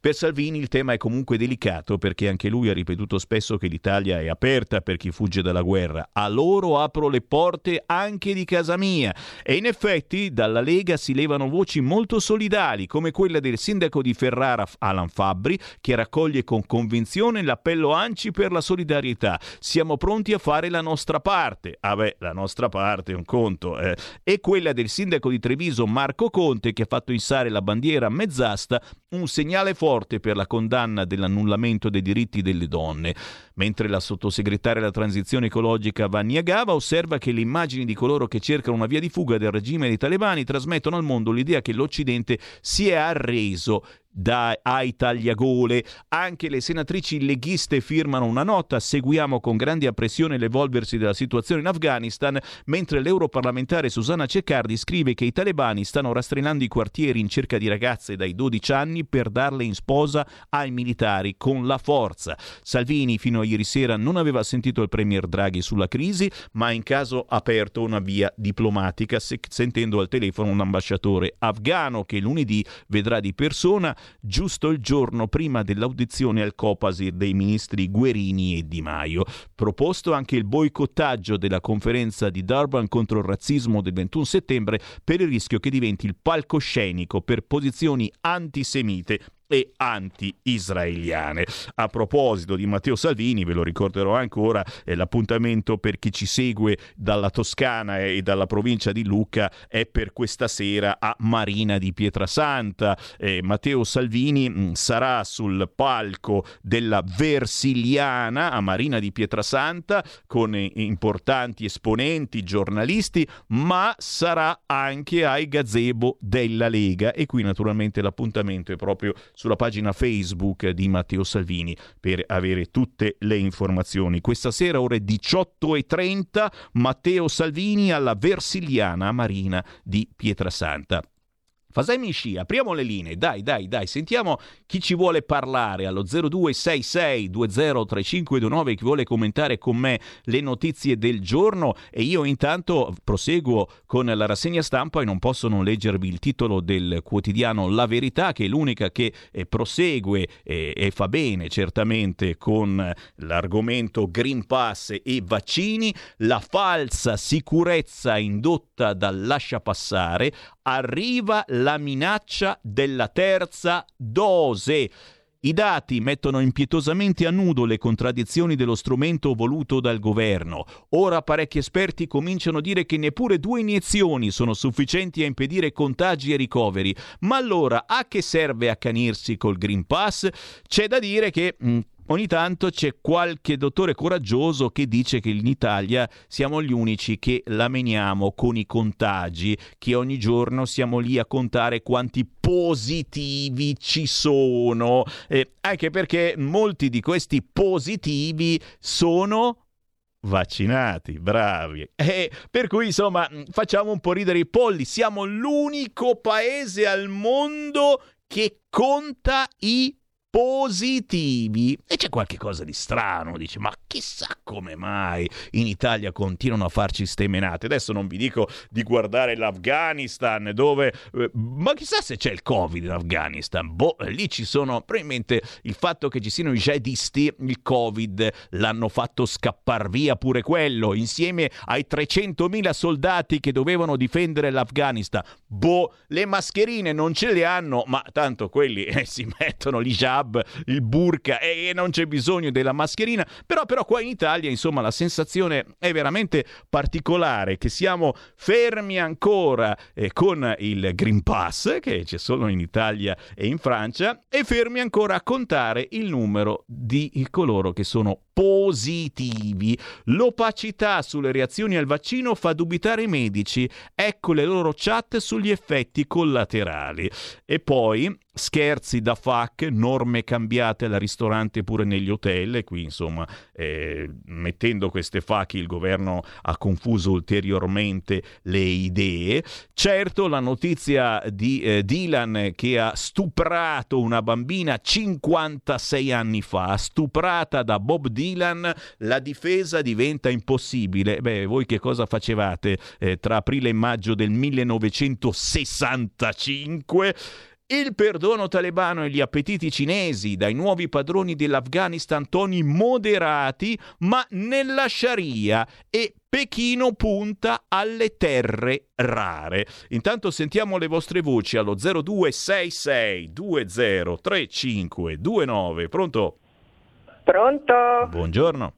Per Salvini il tema è comunque delicato perché anche lui ha ripetuto spesso che l'Italia è aperta per chi fugge dalla guerra. A loro apro le porte anche di casa mia. E in effetti dalla Lega si levano voci molto solidali, come quella del sindaco di Ferrara Alan Fabbri, che raccoglie con convinzione l'appello ANCI per la solidarietà. Siamo pronti a fare la nostra parte. Ah beh, la nostra parte è un conto. Eh. E quella del sindaco di Treviso Marco Conte, che ha fatto issare la bandiera mezzasta, un segnale forte per la condanna dell'annullamento dei diritti delle donne, mentre la sottosegretaria alla transizione ecologica Vania Gava osserva che le immagini di coloro che cercano una via di fuga del regime dei talebani trasmettono al mondo l'idea che l'Occidente si è arreso da, ai tagliagole. Anche le senatrici leghiste firmano una nota. Seguiamo con grande appressione l'evolversi della situazione in Afghanistan, mentre l'europarlamentare Susanna Ceccardi scrive che i talebani stanno rastrellando i quartieri in cerca di ragazze dai 12 anni per darle in sposa ai militari con la forza. Salvini fino a ieri sera non aveva sentito il premier Draghi sulla crisi, ma in caso aperto una via diplomatica, se- sentendo al telefono un ambasciatore afghano che lunedì vedrà di persona giusto il giorno prima dell'audizione al Copasir dei ministri Guerini e Di Maio. Proposto anche il boicottaggio della conferenza di Durban contro il razzismo del 21 settembre per il rischio che diventi il palcoscenico per posizioni antisemite e anti-israeliane. A proposito di Matteo Salvini, ve lo ricorderò ancora, eh, l'appuntamento per chi ci segue dalla Toscana e dalla provincia di Lucca è per questa sera a Marina di Pietrasanta. Eh, Matteo Salvini mh, mm, sarà sul palco della Versiliana a Marina di Pietrasanta con eh, importanti esponenti, giornalisti, ma sarà anche ai gazebo della Lega e qui naturalmente l'appuntamento è proprio sulla pagina Facebook di Matteo Salvini per avere tutte le informazioni. Questa sera ore 18.30 Matteo Salvini alla Versiliana Marina di Pietrasanta. Fasemi sci, apriamo le linee, dai, dai, dai, sentiamo chi ci vuole parlare allo 0266203529, chi vuole commentare con me le notizie del giorno. E io intanto proseguo con la rassegna stampa e non posso non leggervi il titolo del quotidiano La Verità, che è l'unica che eh, prosegue eh, e fa bene certamente con l'argomento Green Pass e vaccini, la falsa sicurezza indotta dal lascia passare arriva la minaccia della terza dose. I dati mettono impietosamente a nudo le contraddizioni dello strumento voluto dal governo. Ora parecchi esperti cominciano a dire che neppure due iniezioni sono sufficienti a impedire contagi e ricoveri. Ma allora a che serve accanirsi col Green Pass? C'è da dire che mm, ogni tanto c'è qualche dottore coraggioso che dice che in Italia siamo gli unici che la meniamo con i contagi, che ogni giorno siamo lì a contare quanti positivi ci sono, eh, anche perché molti di questi positivi sono vaccinati, bravi. E per cui insomma facciamo un po' ridere i polli, siamo l'unico paese al mondo che conta i positivi e c'è qualche cosa di strano, dice ma chissà come mai in Italia continuano a farci stemenate. Adesso non vi dico di guardare l'Afghanistan dove eh, ma chissà se c'è il Covid in Afghanistan. Boh, lì ci sono probabilmente il fatto che ci siano i jihadisti, il Covid l'hanno fatto scappar via pure quello insieme ai 300.000 soldati che dovevano difendere l'Afghanistan. Boh, le mascherine non ce le hanno, ma tanto quelli eh, si mettono lì già hijab, il burka e non c'è bisogno della mascherina, però, però qua in Italia insomma la sensazione è veramente particolare che siamo fermi ancora eh, con il Green Pass che c'è solo in Italia e in Francia e fermi ancora a contare il numero di coloro che sono positivi. L'opacità sulle reazioni al vaccino fa dubitare i medici. Ecco le loro chat sugli effetti collaterali. E poi scherzi da FAC, norme cambiate al ristorante pure negli hotel qui insomma eh, mettendo queste FAC il governo ha confuso ulteriormente le idee. Certo la notizia di eh, Dylan che ha stuprato una bambina 56 anni fa, stuprata da Bob Dylan, la difesa diventa impossibile. Beh, voi che cosa facevate eh, tra aprile e maggio del 1965? Il perdono talebano e gli appetiti cinesi dai nuovi padroni dell'Afghanistan toni moderati, ma nella Sharia e Pechino punta alle terre rare. Intanto sentiamo le vostre voci allo 0266 203529. Pronto? Pronto? Buongiorno.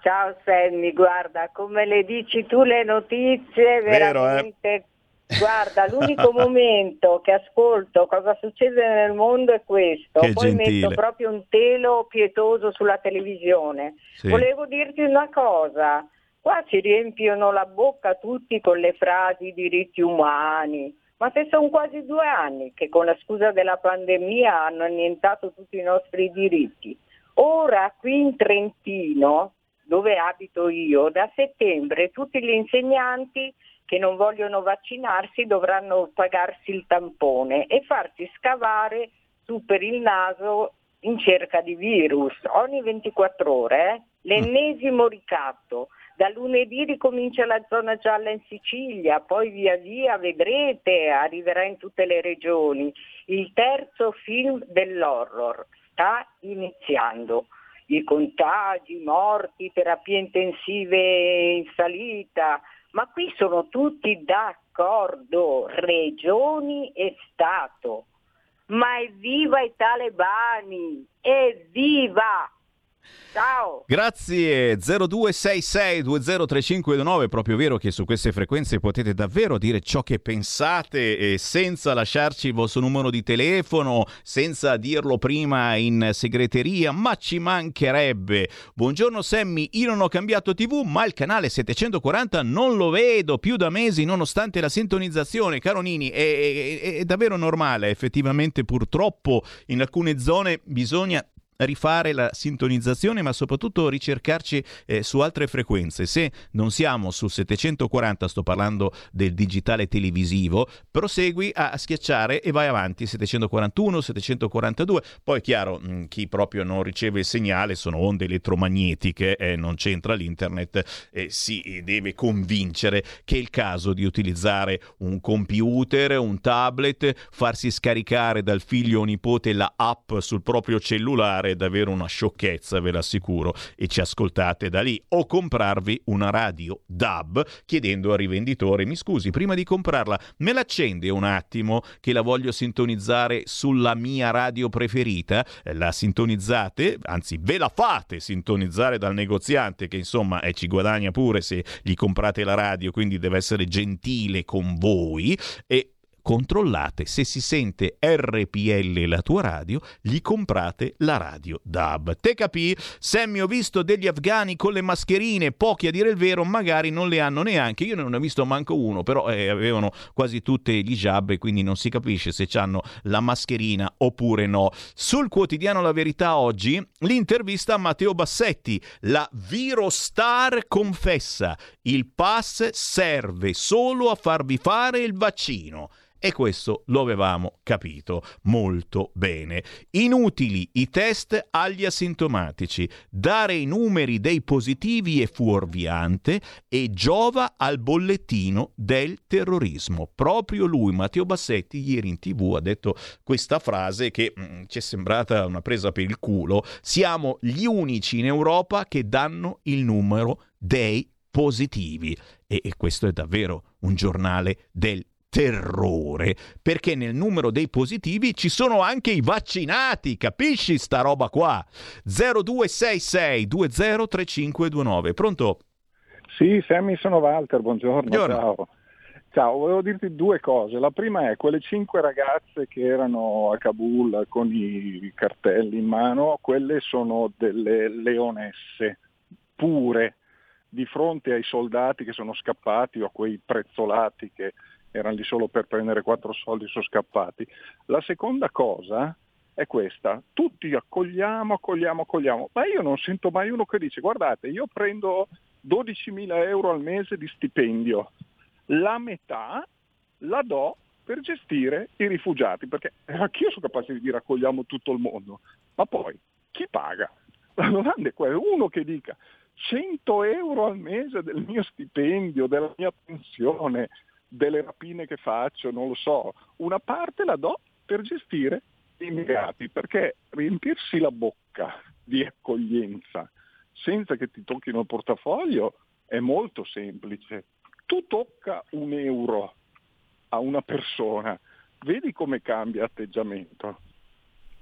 Ciao Sammy, guarda, come le dici tu le notizie, Vero, veramente eh? Guarda, *laughs* l'unico momento che ascolto cosa succede nel mondo è questo, Che poi gentile. metto proprio un telo pietoso sulla televisione. Sì. Volevo dirti una cosa, qua ci riempiono la bocca tutti con le frasi diritti umani, ma se sono quasi due anni che con la scusa della pandemia hanno annientato tutti i nostri diritti. Ora qui in Trentino, dove abito io, da settembre tutti gli insegnanti che non vogliono vaccinarsi dovranno pagarsi il tampone e farsi scavare su per il naso in cerca di virus ogni 24 ore. eh. L'ennesimo ricatto. Da lunedì ricomincia la zona gialla in Sicilia, poi via via vedrete, arriverà in tutte le regioni. Il terzo film dell'horror sta iniziando. I contagi, morti, terapie intensive in salita, ma qui sono tutti d'accordo, regioni e Stato. Ma evviva i talebani! Evviva! Ciao! Grazie 0266 203529, è proprio vero che su queste frequenze potete davvero dire ciò che pensate e senza lasciarci il vostro numero di telefono, senza dirlo prima in segreteria, ma ci mancherebbe. Buongiorno Sammy, io non ho cambiato TV, ma il canale 740 non lo vedo più da mesi nonostante la sintonizzazione. Caro Nini, è, è- è davvero normale, effettivamente purtroppo in alcune zone bisogna rifare la sintonizzazione ma soprattutto ricercarci eh, su altre frequenze. Se non siamo sul 740 sto parlando del digitale televisivo prosegui a schiacciare e vai avanti. 741 742 poi chiaro mh, chi proprio non riceve il segnale sono onde elettromagnetiche eh, non c'entra l'internet eh, si deve convincere che è il caso di utilizzare un computer un tablet farsi scaricare dal figlio o nipote la app sul proprio cellulare è davvero una sciocchezza, ve l'assicuro, e ci ascoltate da lì. O comprarvi una radio DAB chiedendo al rivenditore: mi scusi, prima di comprarla, me l'accende un attimo che la voglio sintonizzare sulla mia radio preferita? La sintonizzate, anzi, ve la fate sintonizzare dal negoziante, che insomma eh, ci guadagna pure se gli comprate la radio, quindi deve essere gentile con voi. E controllate se si sente RPL la tua radio, gli comprate la radio DAB. Te capì? Sammy, ho visto degli afghani con le mascherine, pochi a dire il vero, magari non le hanno neanche. Io non ne ho visto manco uno, però eh, avevano quasi tutte gli jab e quindi non si capisce se hanno la mascherina oppure no. Sul quotidiano La Verità oggi, l'intervista a Matteo Bassetti, la Virostar confessa, il pass serve solo a farvi fare il vaccino. E questo lo avevamo capito molto bene. Inutili i test agli asintomatici. Dare i numeri dei positivi è fuorviante e giova al bollettino del terrorismo. Proprio lui, Matteo Bassetti, ieri in tv ha detto questa frase che mm, ci è sembrata una presa per il culo. Siamo gli unici in Europa che danno il numero dei positivi. E questo è davvero un giornale del terrore, perché nel numero dei positivi ci sono anche i vaccinati, capisci sta roba qua? 0266 203529. Pronto? Sì, Sammy, sono Walter, buongiorno. Buongiorno. Ciao. Ciao, volevo dirti due cose. La prima è quelle cinque ragazze che erano a Kabul con i cartelli in mano, quelle sono delle leonesse pure di fronte ai soldati che sono scappati o a quei prezzolati che erano lì solo per prendere quattro soldi e sono scappati. La seconda cosa è questa, tutti accogliamo, accogliamo, accogliamo, ma io non sento mai uno che dice guardate io prendo 12.000 euro al mese di stipendio, la metà la do per gestire i rifugiati, perché anch'io sono capace di dire accogliamo tutto il mondo, ma poi chi paga? La domanda è quella, uno che dica 100 euro al mese del mio stipendio, della mia pensione, delle rapine che faccio, non lo so, una parte la do per gestire gli immigrati, perché riempirsi la bocca di accoglienza senza che ti tocchino il portafoglio è molto semplice. Tu tocca un euro a una persona, vedi come cambia atteggiamento.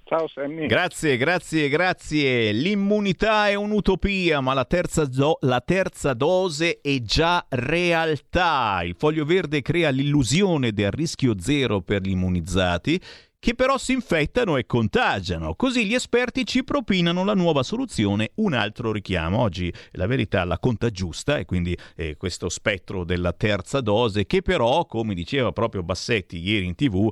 Ciao Sammy. Grazie, grazie, grazie. L'immunità è un'utopia, ma la terza, zo- la terza, dose è già realtà. Il foglio verde crea l'illusione del rischio zero per gli immunizzati che però si infettano e contagiano. Così gli esperti ci propinano la nuova soluzione, un altro richiamo. Oggi la verità la conta giusta e quindi eh, questo spettro della terza dose che però, come diceva proprio Bassetti ieri in tv,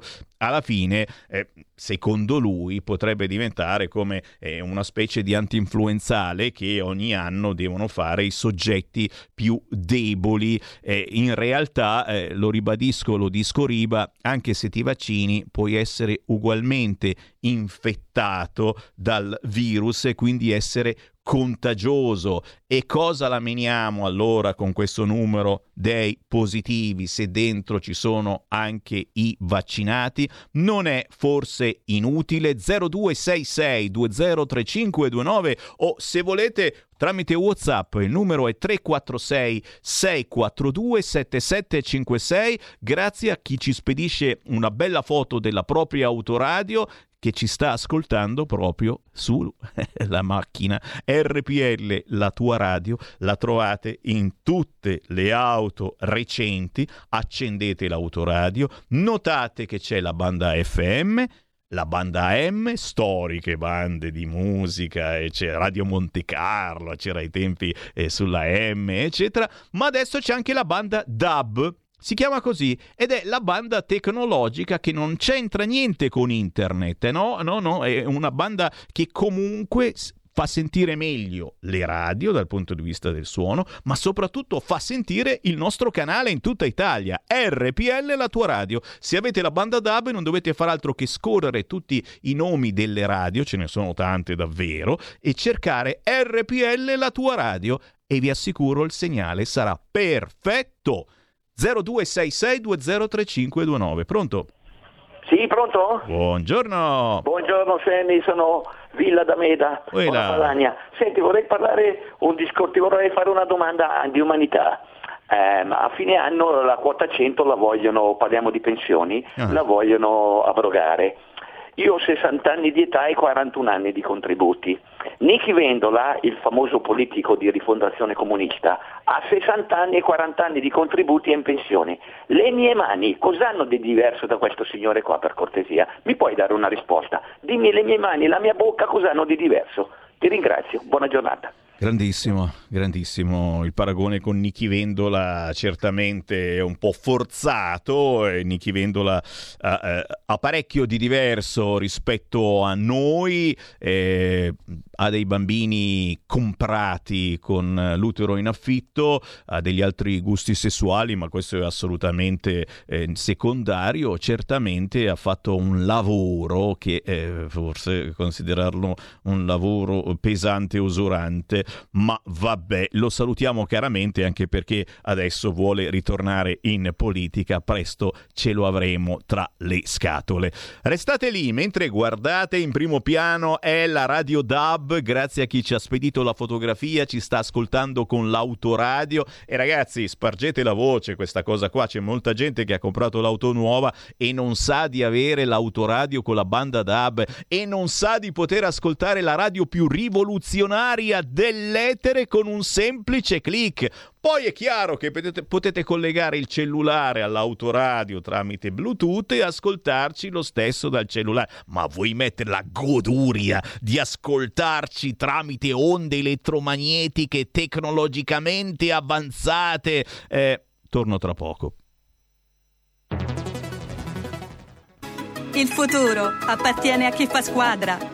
alla fine, eh, secondo lui, potrebbe diventare come eh, una specie di antinfluenzale che ogni anno devono fare i soggetti più deboli. Eh, in realtà, eh, lo ribadisco, lo discoriba, anche se ti vaccini puoi essere ugualmente infettato dal virus e quindi essere contagioso. E cosa la meniamo allora con questo numero dei positivi se dentro ci sono anche i vaccinati? Non è forse inutile? 0266 203529 o se volete tramite WhatsApp il numero è 346 642 7756 grazie a chi ci spedisce una bella foto della propria autoradio che ci sta ascoltando proprio sulla *laughs* macchina RPL, la tua radio, la trovate in tutte le auto recenti, accendete l'autoradio, notate che c'è la banda FM, la banda AM, storiche bande di musica, e c'è Radio Monte Carlo, c'era ai tempi eh, sulla M, eccetera, ma adesso c'è anche la banda DAB, si chiama così ed è la banda tecnologica che non c'entra niente con internet, no? No, no, è una banda che comunque fa sentire meglio le radio dal punto di vista del suono, ma soprattutto fa sentire il nostro canale in tutta Italia. RPL la tua radio. Se avete la banda DAB non dovete fare altro che scorrere tutti i nomi delle radio, ce ne sono tante davvero, e cercare RPL la tua radio e vi assicuro il segnale sarà perfetto. 0266203529. Pronto? Sì, pronto? Buongiorno. Buongiorno Sammy, sono Villa D'Ameda, Padania. Senti, vorrei parlare un discorso, vorrei fare una domanda di umanità. Eh, ma a fine anno la quota 100 la vogliono, parliamo di pensioni, ah. la vogliono abrogare. Io ho 60 anni di età e 41 anni di contributi. Nichi Vendola, il famoso politico di rifondazione comunista, ha 60 anni e 40 anni di contributi e in pensione. Le mie mani cos'hanno di diverso da questo signore qua per cortesia? Mi puoi dare una risposta? Dimmi le mie mani la mia bocca cos'hanno di diverso? Ti ringrazio, buona giornata. Grandissimo, grandissimo. Il paragone con Nichi Vendola certamente è un po' forzato. Nichi Vendola eh, ha parecchio di diverso rispetto a noi. Eh, ha dei bambini comprati con l'utero in affitto, ha degli altri gusti sessuali, ma questo è assolutamente eh, secondario. Certamente ha fatto un lavoro che eh, forse considerarlo un lavoro pesante e usurante, ma vabbè, lo salutiamo caramente anche perché adesso vuole ritornare in politica, presto ce lo avremo tra le scatole. Restate lì mentre guardate in primo piano è la Radio DAB grazie a chi ci ha spedito la fotografia, ci sta ascoltando con l'autoradio e ragazzi spargete la voce, questa cosa qua, c'è molta gente che ha comprato l'auto nuova e non sa di avere l'autoradio con la banda DAB e non sa di poter ascoltare la radio più rivoluzionaria del nell'etere con un semplice clic. Poi è chiaro che potete, potete, collegare il cellulare all'autoradio tramite Bluetooth e ascoltarci lo stesso dal cellulare. Ma vuoi mettere la goduria di ascoltarci tramite onde elettromagnetiche tecnologicamente avanzate? Eh, torno tra poco. Il futuro appartiene a chi fa squadra.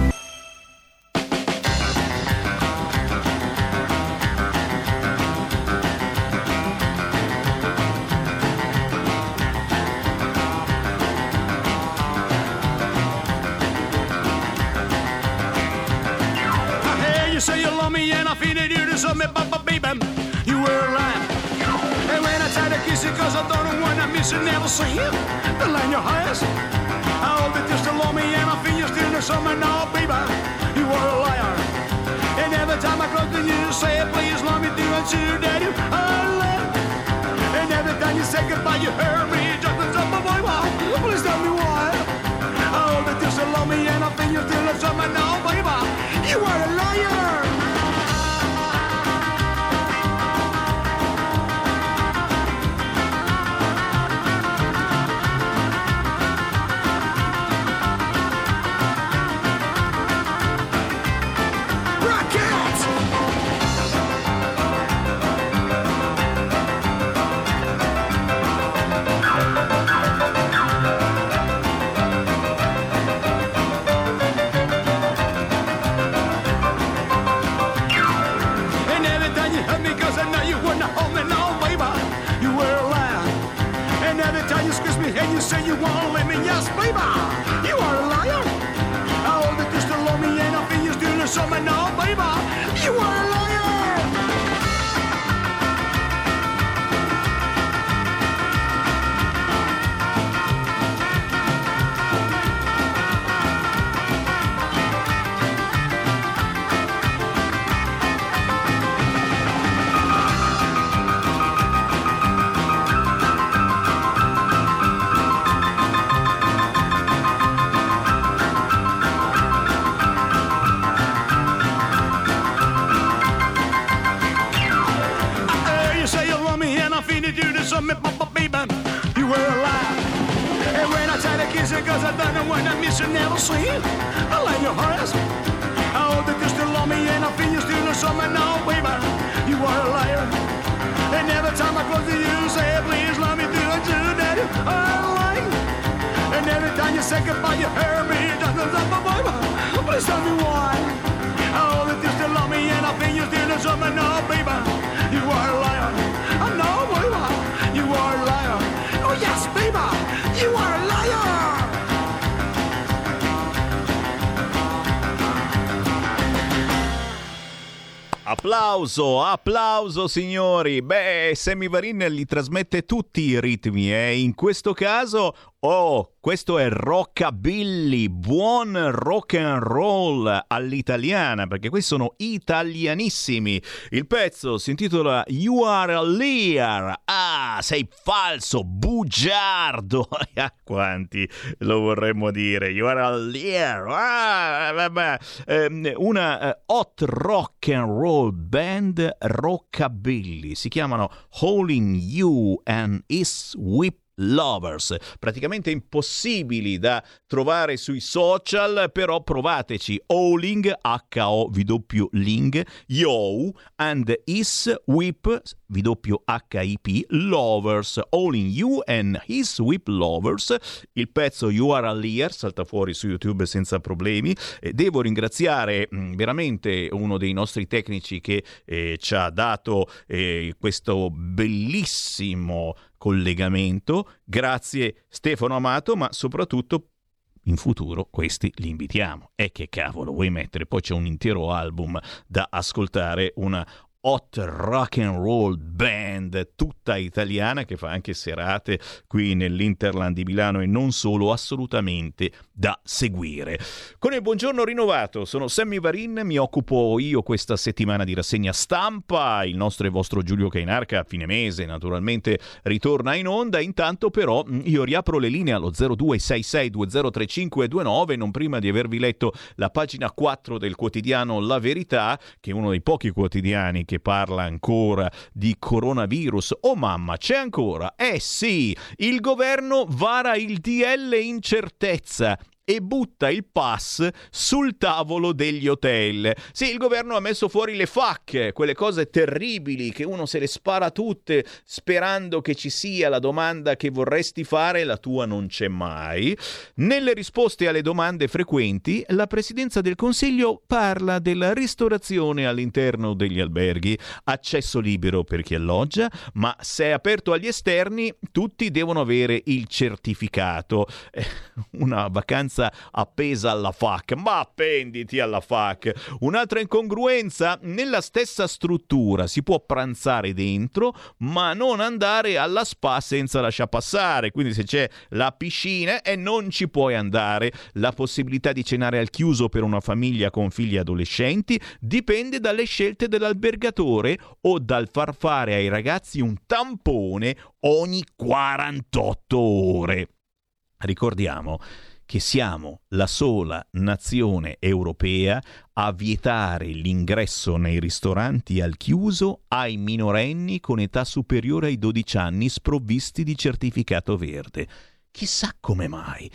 Applauso, applauso signori. Beh, Sammy Varin li trasmette tutti i ritmi e eh? in questo caso Oh, questo è rockabilly, buon rock and roll all'italiana, perché questi sono italianissimi. Il pezzo si intitola You Are a Lear. Ah, sei falso, bugiardo. *laughs* Ah, quanti lo vorremmo dire? You Are a Lear. Ah, vabbè. Eh, una uh, hot rock and roll band rockabilly. Si chiamano Holding You and Is Whip Lovers, praticamente impossibili da trovare sui social, però provateci. Owling, H-O-W-Ling, Yo, and Is Whip, W-H-I-P, Lovers, Owling You and His Whip Lovers. Il pezzo You Are a Lear salta fuori su YouTube senza problemi. Devo ringraziare mm, veramente uno dei nostri tecnici che eh, ci ha dato eh, questo bellissimo collegamento. Grazie Stefano Amato, ma soprattutto in futuro questi li invitiamo. E che cavolo vuoi mettere? Poi c'è un intero album da ascoltare, una hot rock and roll band tutta italiana che fa anche serate qui nell'Interland di Milano e non solo, assolutamente da seguire. Con il buongiorno rinnovato, sono Sammy Varin, mi occupo io questa settimana di rassegna stampa, il nostro e vostro Giulio Cainarca a fine mese naturalmente ritorna in onda, intanto però io riapro le linee allo 0266203529 non prima di avervi letto la pagina 4 del quotidiano La Verità, che è uno dei pochi quotidiani che parla ancora di coronavirus. Oh mamma, c'è ancora? Eh sì, il governo vara il DL incertezza e butta il pass sul tavolo degli hotel. Sì, il governo ha messo fuori le FAC, quelle cose terribili che uno se le spara tutte sperando che ci sia la domanda che vorresti fare, la tua non c'è mai. Nelle risposte alle domande frequenti, la Presidenza del Consiglio parla della ristorazione all'interno degli alberghi, accesso libero per chi alloggia, ma se è aperto agli esterni, tutti devono avere il certificato. *laughs* Una vacanza incongruenza appesa alla FAC. Ma appenditi alla FAC. Un'altra incongruenza, nella stessa struttura si può pranzare dentro, ma non andare alla spa senza lasciar passare. Quindi se c'è la piscina e non ci puoi andare. La possibilità di cenare al chiuso per una famiglia con figli adolescenti dipende dalle scelte dell'albergatore o dal far fare ai ragazzi un tampone ogni 48 ore. Ricordiamo che siamo la sola nazione europea a vietare l'ingresso nei ristoranti al chiuso ai minorenni con età superiore ai 12 anni sprovvisti di certificato verde. Chissà come mai.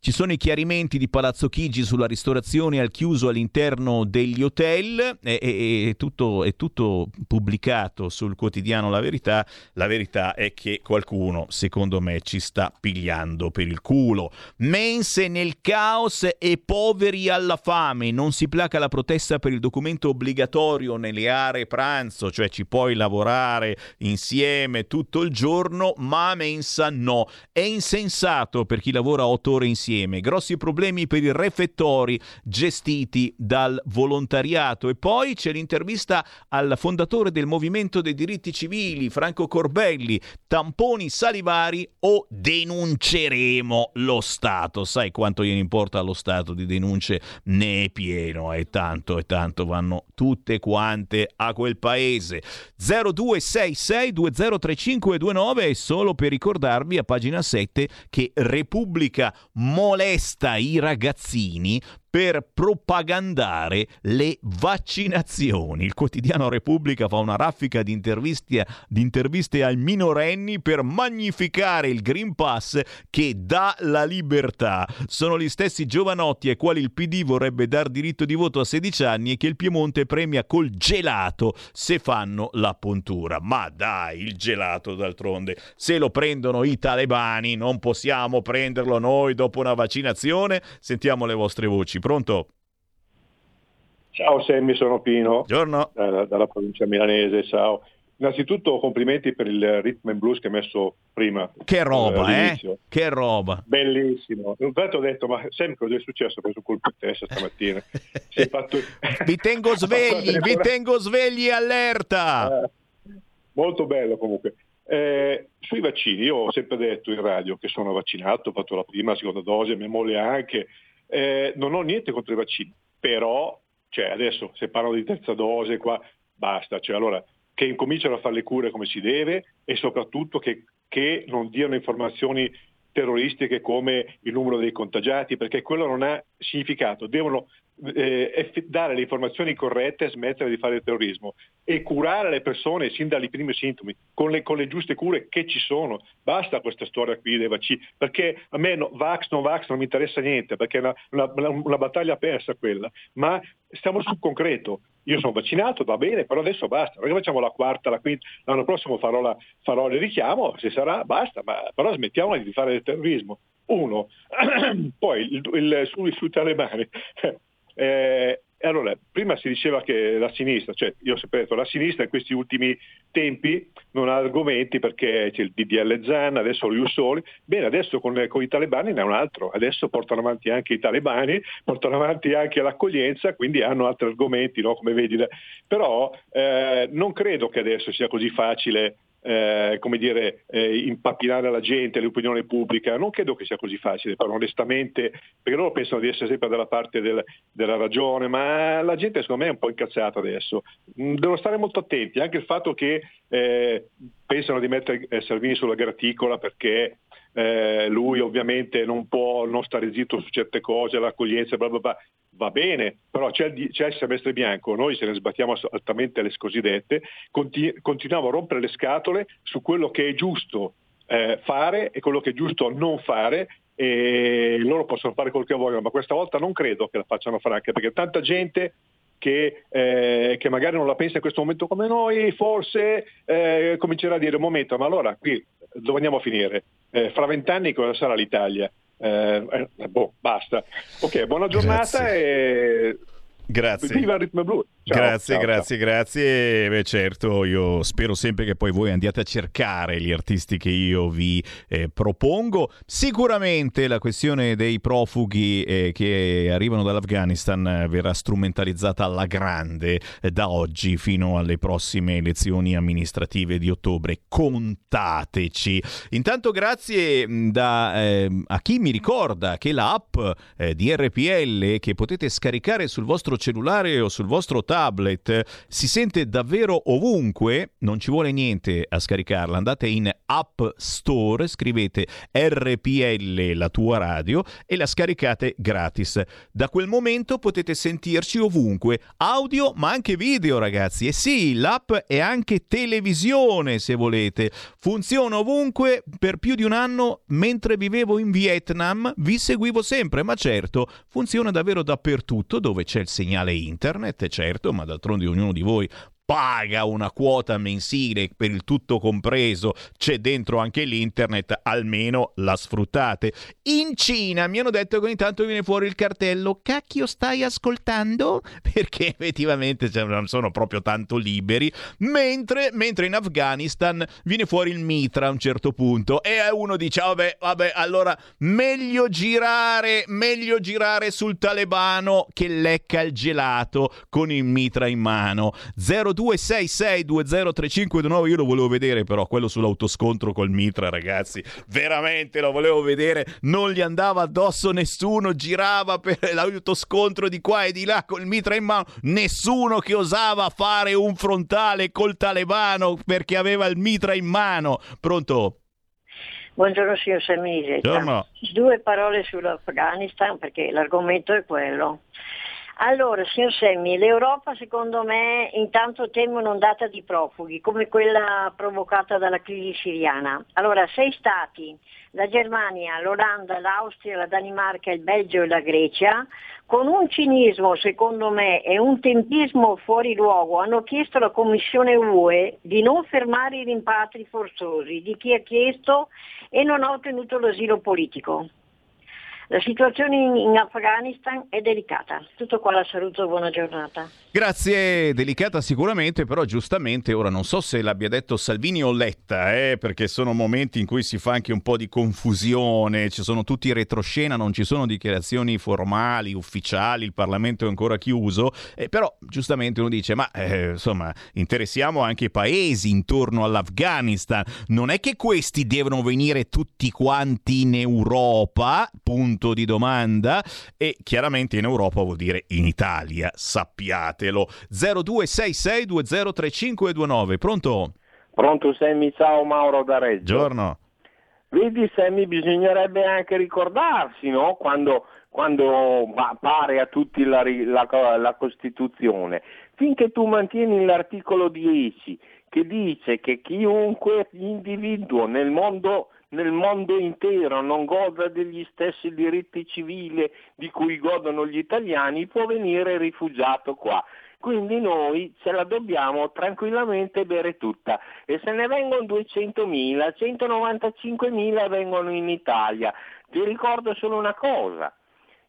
Ci sono i chiarimenti di Palazzo Chigi sulla ristorazione al chiuso all'interno degli hotel, è, è, è, tutto, è, tutto, pubblicato sul quotidiano La Verità. La verità è che qualcuno, secondo me, ci sta pigliando per il culo. Mense nel caos e poveri alla fame. Non si placa la protesta per il documento obbligatorio nelle aree pranzo, cioè ci puoi lavorare insieme tutto il giorno, ma mensa no. È insensato per chi lavora otto ore insieme insieme, grossi problemi per i refettori gestiti dal volontariato e poi c'è l'intervista al fondatore del Movimento dei diritti civili, Franco Corbelli, tamponi salivari o denunceremo lo Stato. Sai quanto gliene importa allo Stato di denunce? Ne è pieno e tanto e tanto vanno tutte quante a quel paese. 0266203529 è solo per ricordarvi a pagina 7 che Repubblica molesta i ragazzini per propagandare le vaccinazioni. Il quotidiano Repubblica fa una raffica di interviste, di interviste ai minorenni per magnificare il Green Pass che dà la libertà. Sono gli stessi giovanotti ai quali il PD vorrebbe dar diritto di voto a 16 anni e che il Piemonte premia col gelato se fanno la puntura. Ma dai, il gelato d'altronde, se lo prendono i talebani, non possiamo prenderlo noi dopo una vaccinazione? Sentiamo le vostre voci. Pronto? Ciao Sammy, sono Pino. Buongiorno. Dalla, dalla provincia milanese, ciao. Innanzitutto complimenti per il rhythm and blues che hai messo prima. Che roba, eh? eh? Che roba. Bellissimo. Infatti ho detto, ma sempre cosa è successo? Ho preso un colpo di testa stamattina. *laughs* fatto... vi tengo *laughs* svegli, vi tengo svegli allerta. Eh, molto bello comunque. Eh, sui vaccini, io ho sempre detto in radio che sono vaccinato, ho fatto la prima, la seconda dose, mia moglie anche, eh, non ho niente contro i vaccini, però cioè, adesso se parlo di terza dose qua basta, cioè, allora che incominciano a fare le cure come si deve e soprattutto che, che non diano informazioni terroristiche come il numero dei contagiati, perché quello non ha significato. Devono eh, dare le informazioni corrette e smettere di fare il terrorismo e curare le persone sin dai primi sintomi con le, con le, giuste cure che ci sono. Basta questa storia qui dei vaccini, perché a me no, vax, non vax non mi interessa niente, perché è una, una, una battaglia persa quella, ma stiamo sul concreto. Io sono vaccinato, va bene, però adesso basta, perché facciamo la quarta, la quinta, l'anno prossimo farò, la, farò il richiamo, se sarà, basta, ma però smettiamo di fare il terrorismo. Uno, *clears throat* poi il, il, sui, sui talebani, eh, allora, prima si diceva che la sinistra, cioè io ho sempre detto, la sinistra in questi ultimi tempi non ha argomenti perché c'è il DDL Zan, adesso lo Soli, bene, adesso con, con, i talebani ne è un altro, adesso portano avanti anche i talebani, portano avanti anche l'accoglienza, quindi hanno altri argomenti, no? come vedi. Però eh, non credo che adesso sia così facile eh, come dire, eh, impappinare la gente, l'opinione pubblica, non credo che sia così facile, però onestamente, perché loro pensano di essere sempre dalla parte del, della ragione, ma la gente secondo me è un po' incazzata adesso. Mm, devono stare molto attenti, anche il fatto che eh, pensano di mettere eh, Salvini sulla graticola perché eh, lui ovviamente non può non stare zitto su certe cose, l'accoglienza, bla bla bla, va bene, però c'è il, c'è il, semestre bianco, noi se ne sbattiamo altamente le cosiddette, continu- continuiamo a rompere le scatole su quello che è giusto eh, fare e quello che è giusto non fare e loro possono fare quello che vogliono, ma questa volta non credo che la facciano franca, perché tanta gente che, eh, che, magari non la pensa in questo momento come noi, forse eh, comincerà a dire un momento, ma allora qui dove andiamo a finire? Eh, fra vent'anni cosa sarà l'Italia? Eh, eh, boh, basta. Ok, buona giornata Grazie. e Grazie. Viva il ritmo blu. Ciao, grazie, ciao, grazie, ciao. grazie. Beh, certo, io spero sempre che poi voi andiate a cercare gli artisti che io vi eh, propongo. Sicuramente la questione dei profughi eh, che arrivano dall'Afghanistan eh, verrà strumentalizzata alla grande eh, da oggi fino alle prossime elezioni amministrative di ottobre. Contateci. Intanto grazie da, ehm, a chi mi ricorda che l'app eh, di RPL che potete scaricare sul vostro cellulare o sul vostro tablet si sente davvero ovunque, non ci vuole niente a scaricarla, andate in App Store, scrivete RPL la tua radio e la scaricate gratis. Da quel momento potete sentirci ovunque, audio ma anche video ragazzi. E sì, l'app è anche televisione se volete. Funziona ovunque per più di un anno mentre vivevo in Vietnam, vi seguivo sempre, ma certo, funziona davvero dappertutto dove c'è il segnale internet, certo ma d'altronde ognuno di voi paga una quota mensile per il tutto compreso, c'è dentro anche l'internet, almeno la sfruttate. In Cina mi hanno detto che ogni tanto viene fuori il cartello cacchio stai ascoltando? *laughs* Perché effettivamente cioè, non sono proprio tanto liberi, mentre, mentre, in Afghanistan viene fuori il mitra a un certo punto e uno dice vabbè, vabbè, allora meglio girare, meglio girare sul talebano che lecca il gelato con il mitra in mano. 02 0266203529 io lo volevo vedere però quello sull'autoscontro col Mitra ragazzi veramente lo volevo vedere non gli andava addosso nessuno girava per l'autoscontro di qua e di là col Mitra in mano nessuno che osava fare un frontale col talebano perché aveva il Mitra in mano pronto Buongiorno signor Semisetta. Due parole sull'Afghanistan perché l'argomento è quello. Allora, signor Semmi, l'Europa secondo me intanto teme un'ondata di profughi come quella provocata dalla crisi siriana. Allora, sei stati, la Germania, l'Olanda, l'Austria, la Danimarca, il Belgio e la Grecia, con un cinismo secondo me e un tempismo fuori luogo, hanno chiesto alla Commissione UE di non fermare i rimpatri forzosi di chi ha chiesto e non ha ottenuto l'asilo politico. La situazione in, in Afghanistan è delicata. Tutto qua, la saluto, buona giornata. Grazie, delicata sicuramente, però giustamente ora non so se l'abbia detto Salvini o Letta, eh, perché sono momenti in cui si fa anche un po' di confusione, ci sono tutti retroscena, non ci sono dichiarazioni formali, ufficiali, il Parlamento è ancora chiuso, eh, però giustamente uno dice, ma eh, insomma, interessiamo anche i paesi intorno all'Afghanistan, non è che questi devono venire tutti quanti in Europa, punto punto di domanda e chiaramente in Europa vuol dire in Italia, sappiatelo. 0266203529, pronto? Pronto Semmi, ciao Mauro da Reggio. Buongiorno. Vedi Semmi, bisognerebbe anche ricordarsi, no? Quando, quando pare a tutti la, la, la Costituzione, finché tu mantieni l'articolo 10 che dice che chiunque individuo nel mondo nel mondo intero non goda degli stessi diritti civili di cui godono gli italiani, può venire rifugiato qua. Quindi noi ce la dobbiamo tranquillamente bere tutta e se ne vengono 200.000, 195.000 vengono in Italia. Ti ricordo solo una cosa,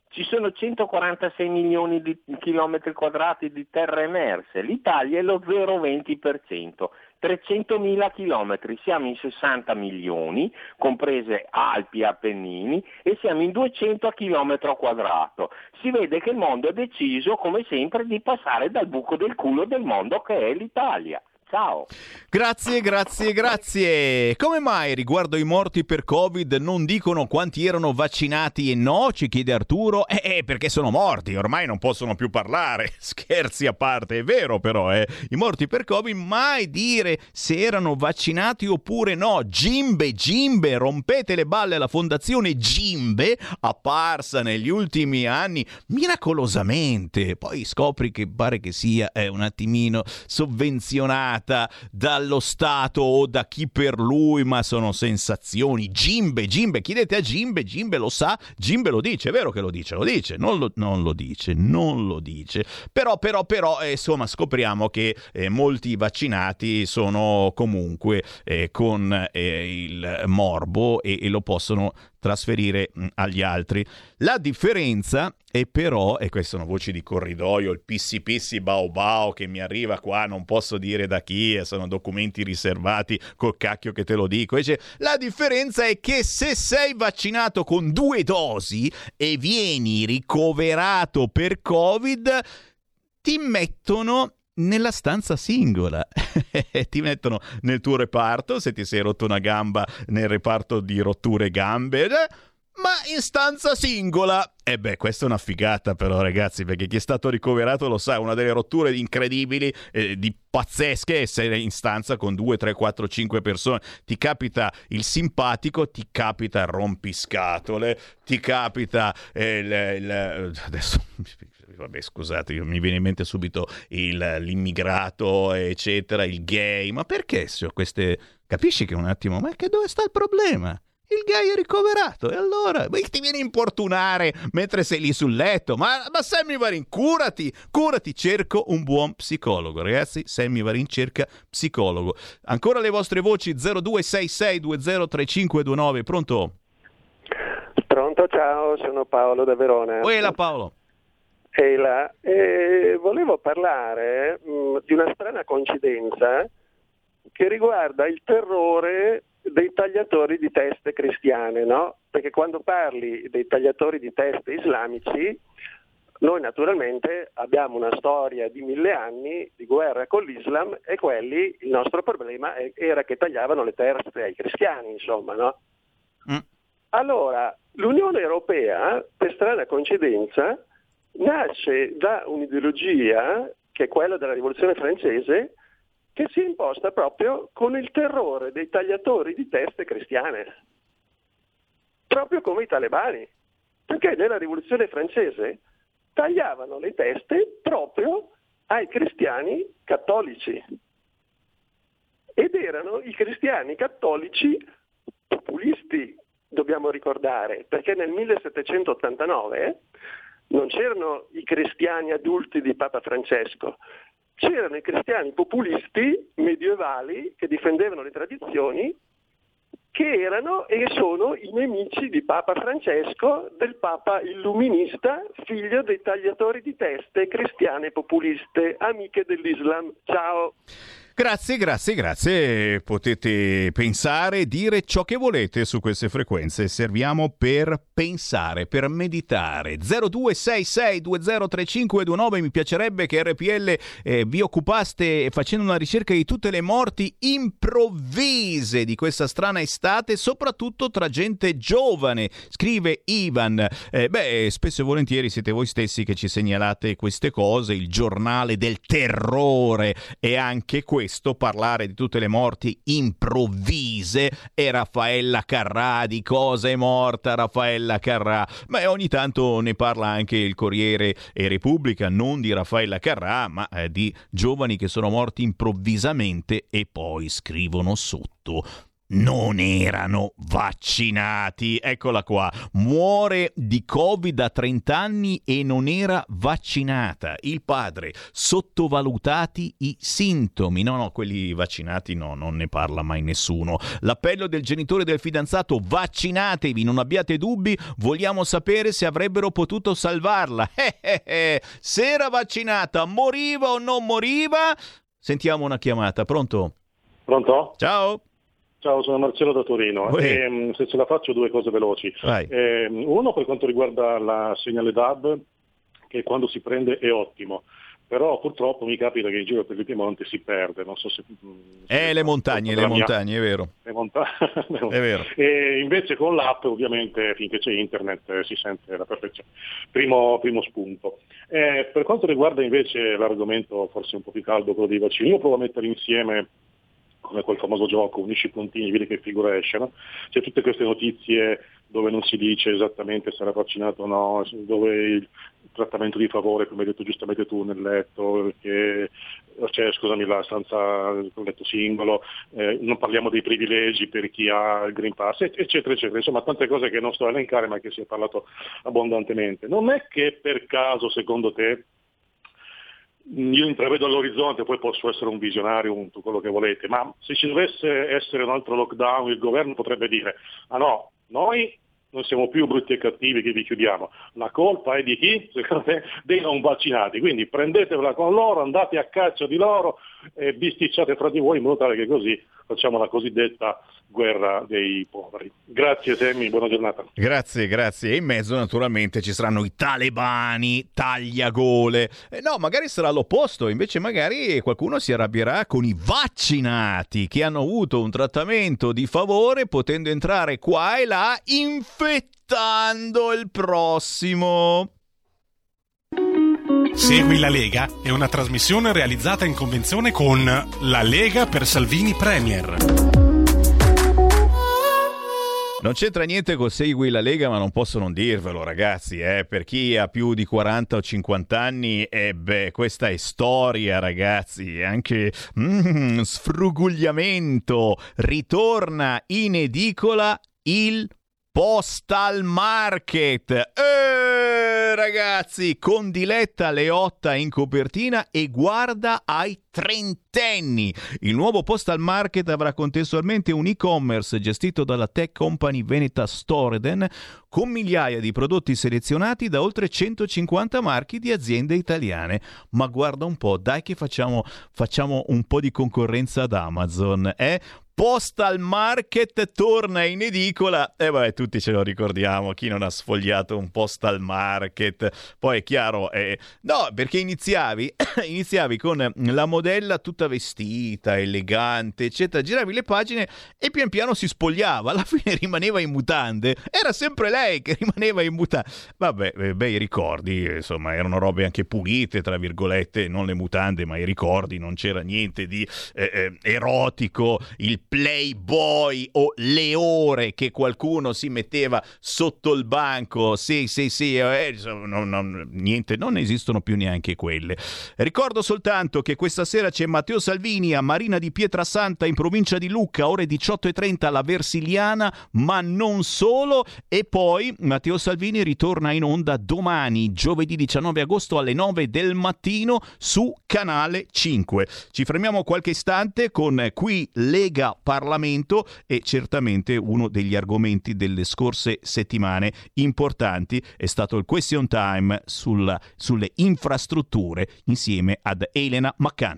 ci sono 146 milioni di chilometri quadrati di terra emerse, l'Italia è lo 0,20%. 300.000 chilometri, siamo in 60 milioni, comprese Alpi e Appennini, e siamo in 200 a chilometro quadrato. Si vede che il mondo ha deciso, come sempre, di passare dal buco del culo del mondo che è l'Italia. Ciao. Grazie, grazie, grazie. Come mai riguardo i morti per Covid non dicono quanti erano vaccinati e no? Ci chiede Arturo. Eh, eh perché sono morti, ormai non possono più parlare. *laughs* Scherzi a parte, è vero però, eh. I morti per Covid mai dire se erano vaccinati oppure no. Gimbe, Gimbe, rompete le balle alla fondazione Gimbe, apparsa negli ultimi anni miracolosamente. Poi scopri che pare che sia eh, un attimino sovvenzionato pagata dallo Stato o da chi per lui, ma sono sensazioni. Gimbe, Gimbe, chiedete a Gimbe, Gimbe lo sa, Gimbe lo dice, è vero che lo dice, lo dice, non lo, non lo dice, non lo dice. Però, però, però, eh, insomma, scopriamo che eh, molti vaccinati sono comunque eh, con eh, il morbo e, e lo possono trasferire agli altri. La differenza è però, e queste sono voci di corridoio, il pissi pissi bao bao che mi arriva qua, non posso dire da chi, e sono documenti riservati, col cacchio che te lo dico. Dice, la differenza è che se sei vaccinato con due dosi e vieni ricoverato per Covid, ti mettono nella stanza singola. *laughs* ti mettono nel tuo reparto, se ti sei rotto una gamba nel reparto di rotture gambe, eh, ma in stanza singola. E beh, questa è una figata però ragazzi, perché chi è stato ricoverato lo sa, una delle rotture incredibili, eh, di pazzesche, essere in stanza con 2, 3, 4, 5 persone. Ti capita il simpatico, ti capita il rompiscatole, ti capita eh, il, il... Adesso *laughs* vabbè scusate, mi viene in mente subito il, l'immigrato, eccetera, il gay, ma perché so, queste... Capisci che un attimo, ma che dove sta il problema? Il gay è ricoverato e allora ti viene a importunare mentre sei lì sul letto. Ma, ma Sammy Varin, curati, curati, cerco un buon psicologo. Ragazzi, Sammy Varin cerca psicologo. Ancora le vostre voci 0266203529, pronto? Pronto, ciao, sono Paolo da Verona. Uela Paolo. Eila, eh, volevo parlare mh, mm, di una strana coincidenza che riguarda il terrore dei tagliatori di teste cristiane, no? Perché quando parli dei tagliatori di teste islamici, noi naturalmente abbiamo una storia di mille anni di guerra con l'Islam e quelli, il nostro problema era che tagliavano le teste ai cristiani, insomma, no? Mm. Allora, l'Unione Europea, per strana coincidenza, nasce da un'ideologia, che è quella della rivoluzione francese, che si imposta proprio con il terrore dei tagliatori di teste cristiane. proprio come i talebani, perché nella rivoluzione francese tagliavano le teste proprio ai cristiani cattolici ed erano i cristiani cattolici populisti, dobbiamo ricordare, perché nel 1789 non c'erano i cristiani adulti di Papa Francesco, c'erano i cristiani populisti medievali che difendevano le tradizioni che erano e sono i nemici di Papa Francesco, del Papa illuminista, figlio dei tagliatori di teste cristiane populiste, amiche dell'Islam. Ciao! Grazie, grazie, grazie. Potete pensare, dire ciò che volete su queste frequenze. Serviamo per pensare, per meditare. 0266203529 mi piacerebbe che RPL eh, vi occupaste facendo una ricerca di tutte le morti improvvise di questa strana estate, soprattutto tra gente giovane. Scrive Ivan. Eh, beh, spesso e volentieri siete voi stessi che ci segnalate queste cose, il giornale del terrore e anche questo questo parlare di tutte le morti improvvise e Raffaella Carrà, di cosa è morta Raffaella Carrà. Beh, ogni tanto ne parla anche il Corriere e Repubblica, non di Raffaella Carrà, ma eh, di giovani che sono morti improvvisamente e poi scrivono sotto non erano vaccinati. Eccola qua. Muore di Covid a 30 anni e non era vaccinata. Il padre, sottovalutati i sintomi. No, no, quelli vaccinati no, non ne parla mai nessuno. L'appello del genitore del fidanzato, vaccinatevi, non abbiate dubbi, vogliamo sapere se avrebbero potuto salvarla. *laughs* Eh, eh, eh. Se era vaccinata, moriva o non moriva? Sentiamo una chiamata, pronto? Pronto? Ciao. Ciao, sono Marcello da Torino. E, se ce la faccio due cose veloci. Eh, uno per quanto riguarda la segnale DAB, che quando si prende è ottimo. Però purtroppo mi capita che in giro per il Piemonte si perde, non so se... Eh, le montagne, le montagne, è vero. *laughs* Le montagne, è vero. E invece con l'app ovviamente finché c'è internet eh, si sente la perfezione. Primo, primo spunto. Eh, per quanto riguarda invece l'argomento forse un po' più caldo, quello dei vaccini, io provo a mettere insieme come quel famoso gioco, unisci i puntini, vedi che figura esce, no? C'è tutte queste notizie dove non si dice esattamente se era vaccinato o no, dove il trattamento di favore, come hai detto giustamente tu, nel letto, che, cioè, scusami, la stanza con letto singolo, eh, non parliamo dei privilegi per chi ha il Green Pass, eccetera, eccetera. Insomma, tante cose che non sto a elencare ma che si è parlato abbondantemente. Non è che per caso, secondo te, io intravedo all'orizzonte, poi posso essere un visionario, un, quello che volete, ma se ci dovesse essere un altro lockdown il governo potrebbe dire, ah no, noi non siamo più brutti e cattivi che vi chiudiamo, la colpa è di chi? *laughs* Secondo me dei non vaccinati, quindi prendetevela con loro, andate a caccia di loro e bisticciate fra di voi in modo tale che così facciamo la cosiddetta guerra dei poveri. Grazie Semmi, buona giornata. Grazie, grazie. E in mezzo naturalmente ci saranno i talebani, tagliagole. Eh, no, magari sarà l'opposto, invece magari qualcuno si arrabbierà con i vaccinati che hanno avuto un trattamento di favore potendo entrare qua e là infettando il prossimo. Segui la Lega è una trasmissione realizzata in convenzione con La Lega per Salvini Premier. Non c'entra niente con Segui la Lega, ma non posso non dirvelo, ragazzi. Eh? Per chi ha più di 40 o 50 anni, eh beh, questa è storia, ragazzi. Anche mm, sfrugugliamento. Ritorna in edicola il Postal Market. Eh, ragazzi, con Diletta Leotta in copertina e guarda ai trentenni. Il nuovo Postal Market avrà contestualmente un e-commerce gestito dalla tech company veneta Storeden con migliaia di prodotti selezionati da oltre 150 marchi di aziende italiane. Ma guarda un po', dai che facciamo, facciamo un po' di concorrenza ad Amazon, eh? Postal Market torna in edicola e eh beh tutti ce lo ricordiamo chi non ha sfogliato un Postal Market poi è chiaro eh, no perché iniziavi *coughs* iniziavi con la modella tutta vestita elegante eccetera giravi le pagine e pian piano si spogliava alla *laughs* fine rimaneva in mutande era sempre lei che rimaneva in mutande vabbè eh, bei ricordi insomma erano robe anche pulite tra virgolette non le mutande ma i ricordi non c'era niente di eh, eh erotico il playboy o le ore che qualcuno si metteva sotto il banco. Sì, sì, sì, eh, no, no, niente, non esistono più neanche quelle. Ricordo soltanto che questa sera c'è Matteo Salvini a Marina di Pietrasanta in provincia di Lucca, ore 18.30 alla Versiliana, ma non solo. E poi Matteo Salvini ritorna in onda domani, giovedì 19 agosto alle 9 del mattino su Canale 5. Ci fermiamo qualche istante con qui Lega Parlamento e certamente uno degli argomenti delle scorse settimane importanti è stato il question time sulla, sulle infrastrutture insieme ad Elena Maccanti.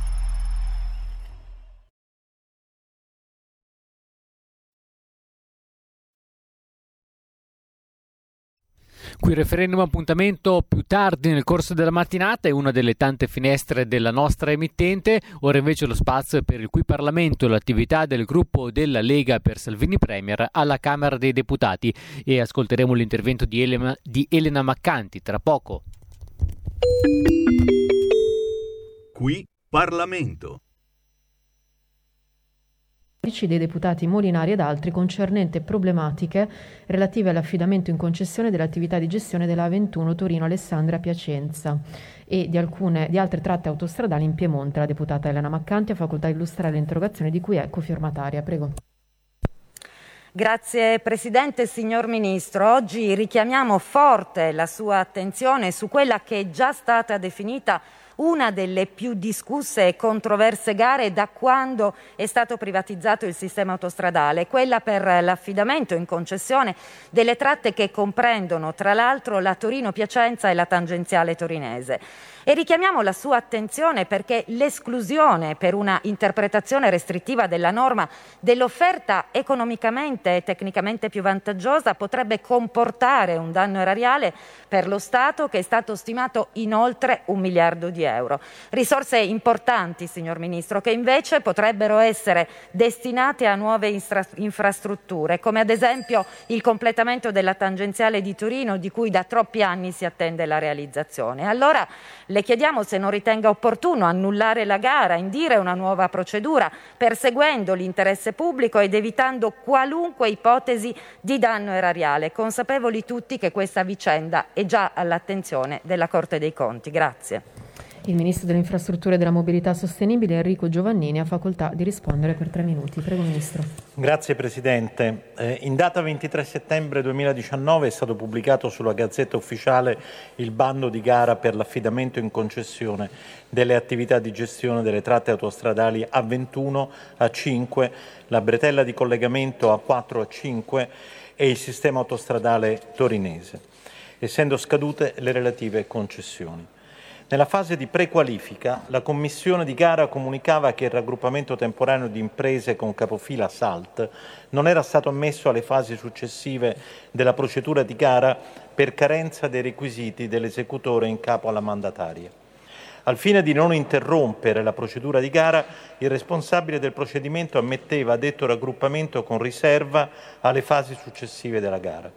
Qui referendum appuntamento più tardi nel corso della mattinata, è una delle tante finestre della nostra emittente, ora invece lo spazio per il qui Parlamento l'attività del gruppo della Lega per Salvini Premier alla Camera dei Deputati. E ascolteremo l'intervento di Elena, di Elena Maccanti tra poco. Qui Parlamento dei deputati Molinari ed altri concernente problematiche relative all'affidamento in concessione dell'attività di gestione della A21 Torino-Alessandria Piacenza e di, alcune, di altre tratte autostradali in Piemonte. La deputata Elena Maccanti ha facoltà di illustrare l'interrogazione di cui è cofirmataria. Prego. Grazie Presidente, signor Ministro. Oggi richiamiamo forte la sua attenzione su quella che è già stata definita una delle più discusse e controverse gare da quando è stato privatizzato il sistema autostradale, quella per l'affidamento in concessione delle tratte che comprendono tra l'altro la Torino-Piacenza e la tangenziale torinese. E richiamiamo la sua attenzione perché l'esclusione per una interpretazione restrittiva della norma dell'offerta economicamente e tecnicamente più vantaggiosa potrebbe comportare un danno erariale per lo Stato che è stato stimato in oltre un miliardo di euro. Risorse importanti, signor Ministro, che invece potrebbero essere destinate a nuove infra infrastrutture, come ad esempio il completamento della tangenziale di Torino, di cui da troppi anni si attende la realizzazione. Allora le chiediamo se non ritenga opportuno annullare la gara, indire una nuova procedura, perseguendo l'interesse pubblico ed evitando qualunque ipotesi di danno erariale, consapevoli tutti che questa vicenda è già all'attenzione della Corte dei Conti. Grazie. Il Ministro delle Infrastrutture e della Mobilità Sostenibile Enrico Giovannini ha facoltà di rispondere per tre minuti. Prego Ministro. Grazie Presidente. Eh, in data 23 settembre 2019 è stato pubblicato sulla Gazzetta Ufficiale il bando di gara per l'affidamento in concessione delle attività di gestione delle tratte autostradali A21, A5, la bretella di collegamento A4, A5 e il sistema autostradale torinese, essendo scadute le relative concessioni. Nella fase di prequalifica, la commissione di gara comunicava che il raggruppamento temporaneo di imprese con capofila SALT non era stato ammesso alle fasi successive della procedura di gara per carenza dei requisiti dell'esecutore in capo alla mandataria. Al fine di non interrompere la procedura di gara, il responsabile del procedimento ammetteva detto raggruppamento con riserva alle fasi successive della gara.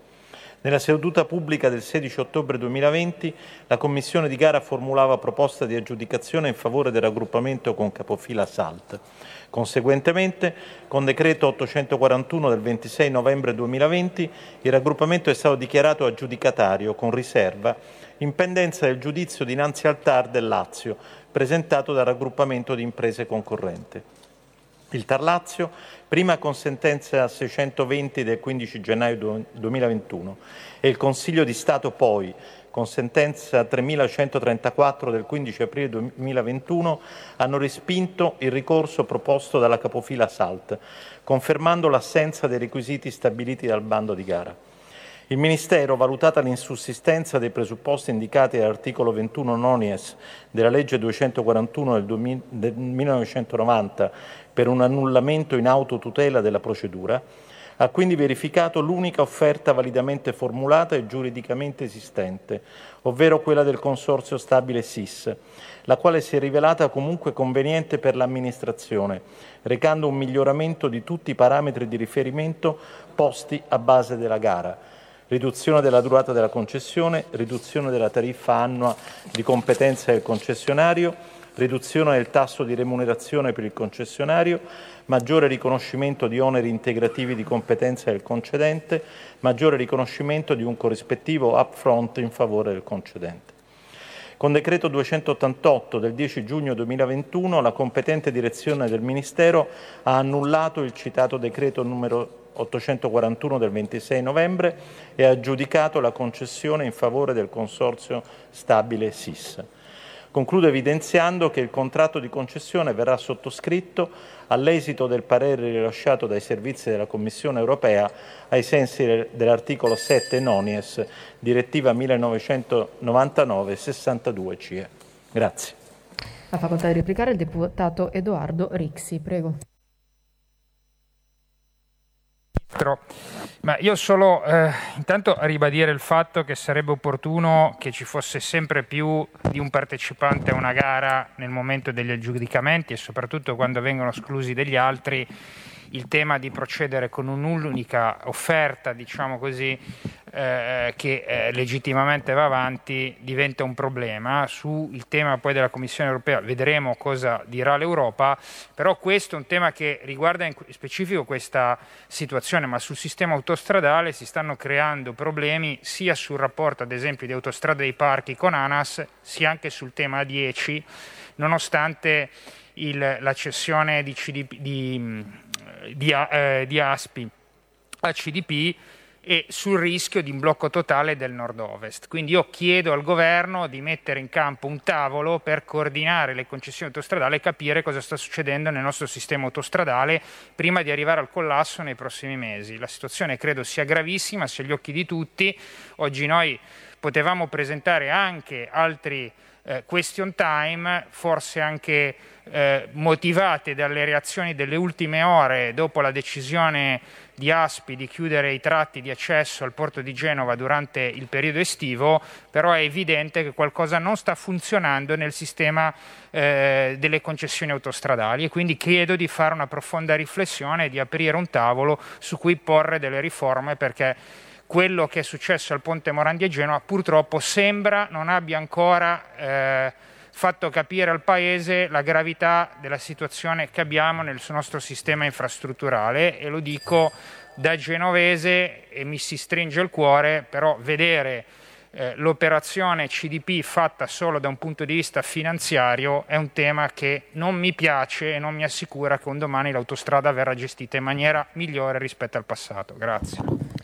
Nella seduta pubblica del 16 ottobre 2020 la Commissione di gara formulava proposta di aggiudicazione in favore del raggruppamento con capofila SALT. Conseguentemente, con decreto 841 del 26 novembre 2020, il raggruppamento è stato dichiarato aggiudicatario con riserva in pendenza del giudizio dinanzi al TAR del Lazio, presentato dal raggruppamento di imprese concorrente. Il Tarlazio, prima con sentenza 620 del 15 gennaio 2021 e il Consiglio di Stato poi con sentenza 3134 del 15 aprile 2021 hanno respinto il ricorso proposto dalla capofila SALT, confermando l'assenza dei requisiti stabiliti dal bando di gara. Il Ministero, valutata l'insussistenza dei presupposti indicati all'articolo 21 nonies della legge 241 del, 1990 per un annullamento in autotutela della procedura, Ha quindi verificato l'unica offerta validamente formulata e giuridicamente esistente, ovvero quella del Consorzio Stabile SIS, la quale si è rivelata comunque conveniente per l'amministrazione, recando un miglioramento di tutti i parametri di riferimento posti a base della gara. Riduzione della durata della concessione, riduzione della tariffa annua di competenza del concessionario, riduzione del tasso di remunerazione per il concessionario, maggiore riconoscimento di oneri integrativi di competenza del concedente, maggiore riconoscimento di un corrispettivo upfront in favore del concedente. Con decreto 288 del 10 giugno 2021 la competente direzione del Ministero ha annullato il citato decreto numero 841 del 26 novembre e ha aggiudicato la concessione in favore del consorzio stabile SIS. Concludo evidenziando che il contratto di concessione verrà sottoscritto all'esito del parere rilasciato dai servizi della Commissione europea ai sensi dell'articolo 7 Nonies, direttiva 1999-62 CE. Grazie. La facoltà di replicare il deputato Edoardo Rixi, prego. Ma io solo eh, intanto ribadire il fatto che sarebbe opportuno che ci fosse sempre più di un partecipante a una gara nel momento degli aggiudicamenti e soprattutto quando vengono esclusi degli altri il tema di procedere con un'unica offerta, diciamo così, eh, che eh, legittimamente va avanti diventa un problema. Sul tema poi della Commissione europea vedremo cosa dirà l'Europa, però questo è un tema che riguarda in specifico questa situazione, ma sul sistema autostradale si stanno creando problemi sia sul rapporto ad esempio di autostrada dei parchi con ANAS, sia anche sul tema 10, nonostante il, la cessione di, CDP, di, di, eh, di ASPI a CDP e sul rischio di un blocco totale del nord-ovest. Quindi io chiedo al governo di mettere in campo un tavolo per coordinare le concessioni autostradali e capire cosa sta succedendo nel nostro sistema autostradale prima di arrivare al collasso nei prossimi mesi. La situazione credo sia gravissima, sia agli occhi di tutti. Oggi noi potevamo presentare anche altri eh, question time, forse anche eh, motivate dalle reazioni delle ultime ore dopo la decisione di Aspi di chiudere i tratti di accesso al porto di Genova durante il periodo estivo, però è evidente che qualcosa non sta funzionando nel sistema eh, delle concessioni autostradali e quindi chiedo di fare una profonda riflessione e di aprire un tavolo su cui porre delle riforme perché quello che è successo al ponte Morandi a Genova purtroppo sembra non abbia ancora eh, fatto capire al Paese la gravità della situazione che abbiamo nel nostro sistema infrastrutturale e lo dico da genovese e mi si stringe il cuore, però vedere eh, l'operazione CDP fatta solo da un punto di vista finanziario è un tema che non mi piace e non mi assicura che un domani l'autostrada verrà gestita in maniera migliore rispetto al passato. Grazie.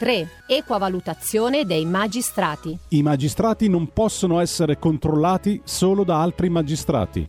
3. Equa valutazione dei magistrati. I magistrati non possono essere controllati solo da altri magistrati.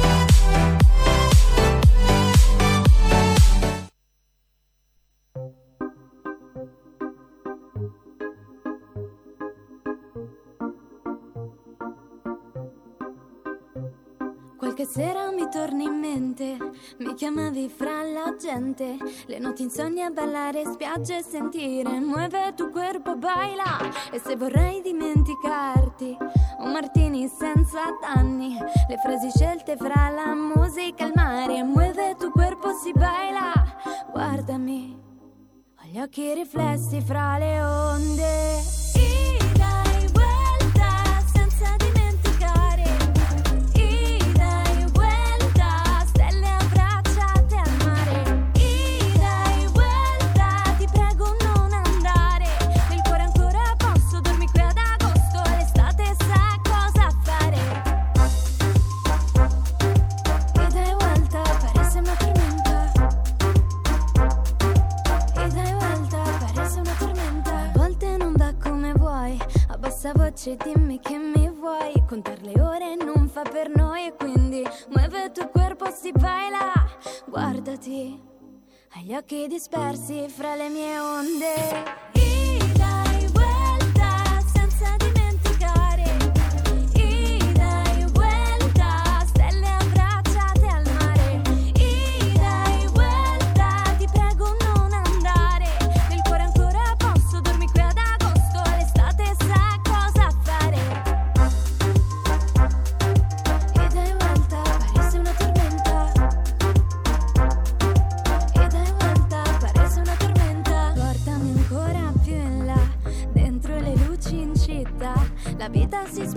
Chiamavi fra la gente, le notti insonni a ballare spiagge e sentire. Muove tu corpo baila. E se vorrei dimenticarti, un martini senza danni, le frasi scelte fra la musica e il mare, muove tu corpo si baila, guardami, ho gli occhi riflessi fra le onde. Voce dimmi che mi vuoi Contar le ore non fa per noi quindi muove tu corpo si baila Guardati gli occhi dispersi fra le mie onde. La vita si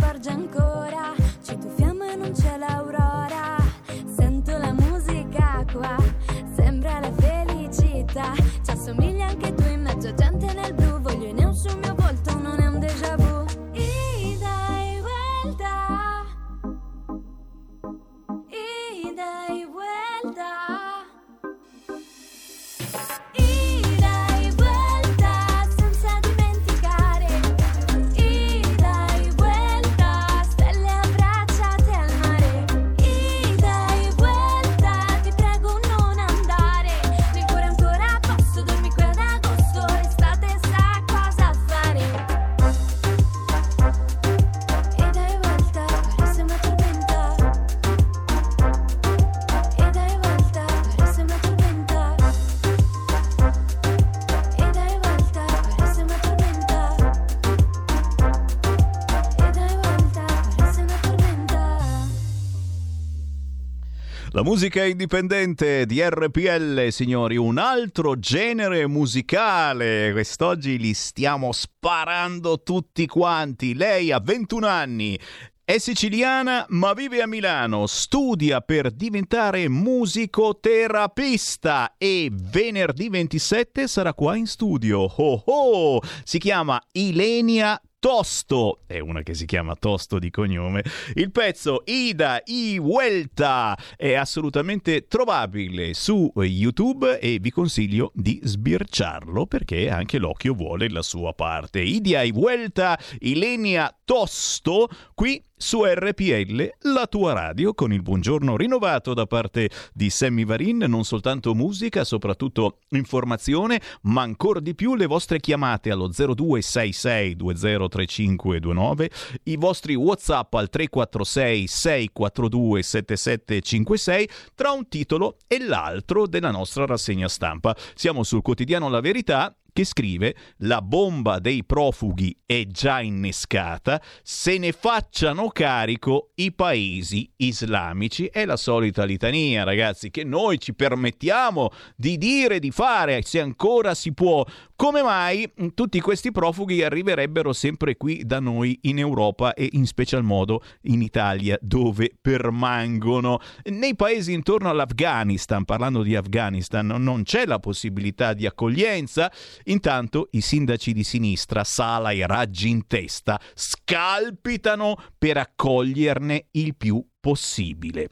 musica indipendente di RPL, signori, un altro genere musicale. Quest'oggi li stiamo sparando tutti quanti. Lei ha 21 anni, è siciliana ma vive a Milano, studia per diventare musicoterapista e venerdì 27 sarà qua in studio. Oh oh! Si chiama Ilenia Tosto, è una che si chiama Tosto di cognome. Il pezzo Ida i Vuelta è assolutamente trovabile su YouTube e vi consiglio di sbirciarlo perché anche l'occhio vuole la sua parte. Ida i Vuelta, Ilenia Tosto, qui su RPL, la tua radio, con il buongiorno rinnovato da parte di Sammy Varin, non soltanto musica, soprattutto informazione, ma ancora di più le vostre chiamate allo 0266203529, i vostri WhatsApp al 346 642 7756 tra un titolo e l'altro della nostra rassegna stampa. Siamo sul quotidiano La Verità che scrive la bomba dei profughi è già innescata, se ne facciano carico i paesi islamici. È la solita litania, ragazzi, che noi ci permettiamo di dire, di fare, se ancora si può come mai tutti questi profughi arriverebbero sempre qui da noi in Europa e in special modo in Italia dove permangono. Nei paesi intorno all'Afghanistan, parlando di Afghanistan, non c'è la possibilità di accoglienza. Intanto i sindaci di sinistra, Sala e Raggi in testa, scalpitano per accoglierne il più possibile.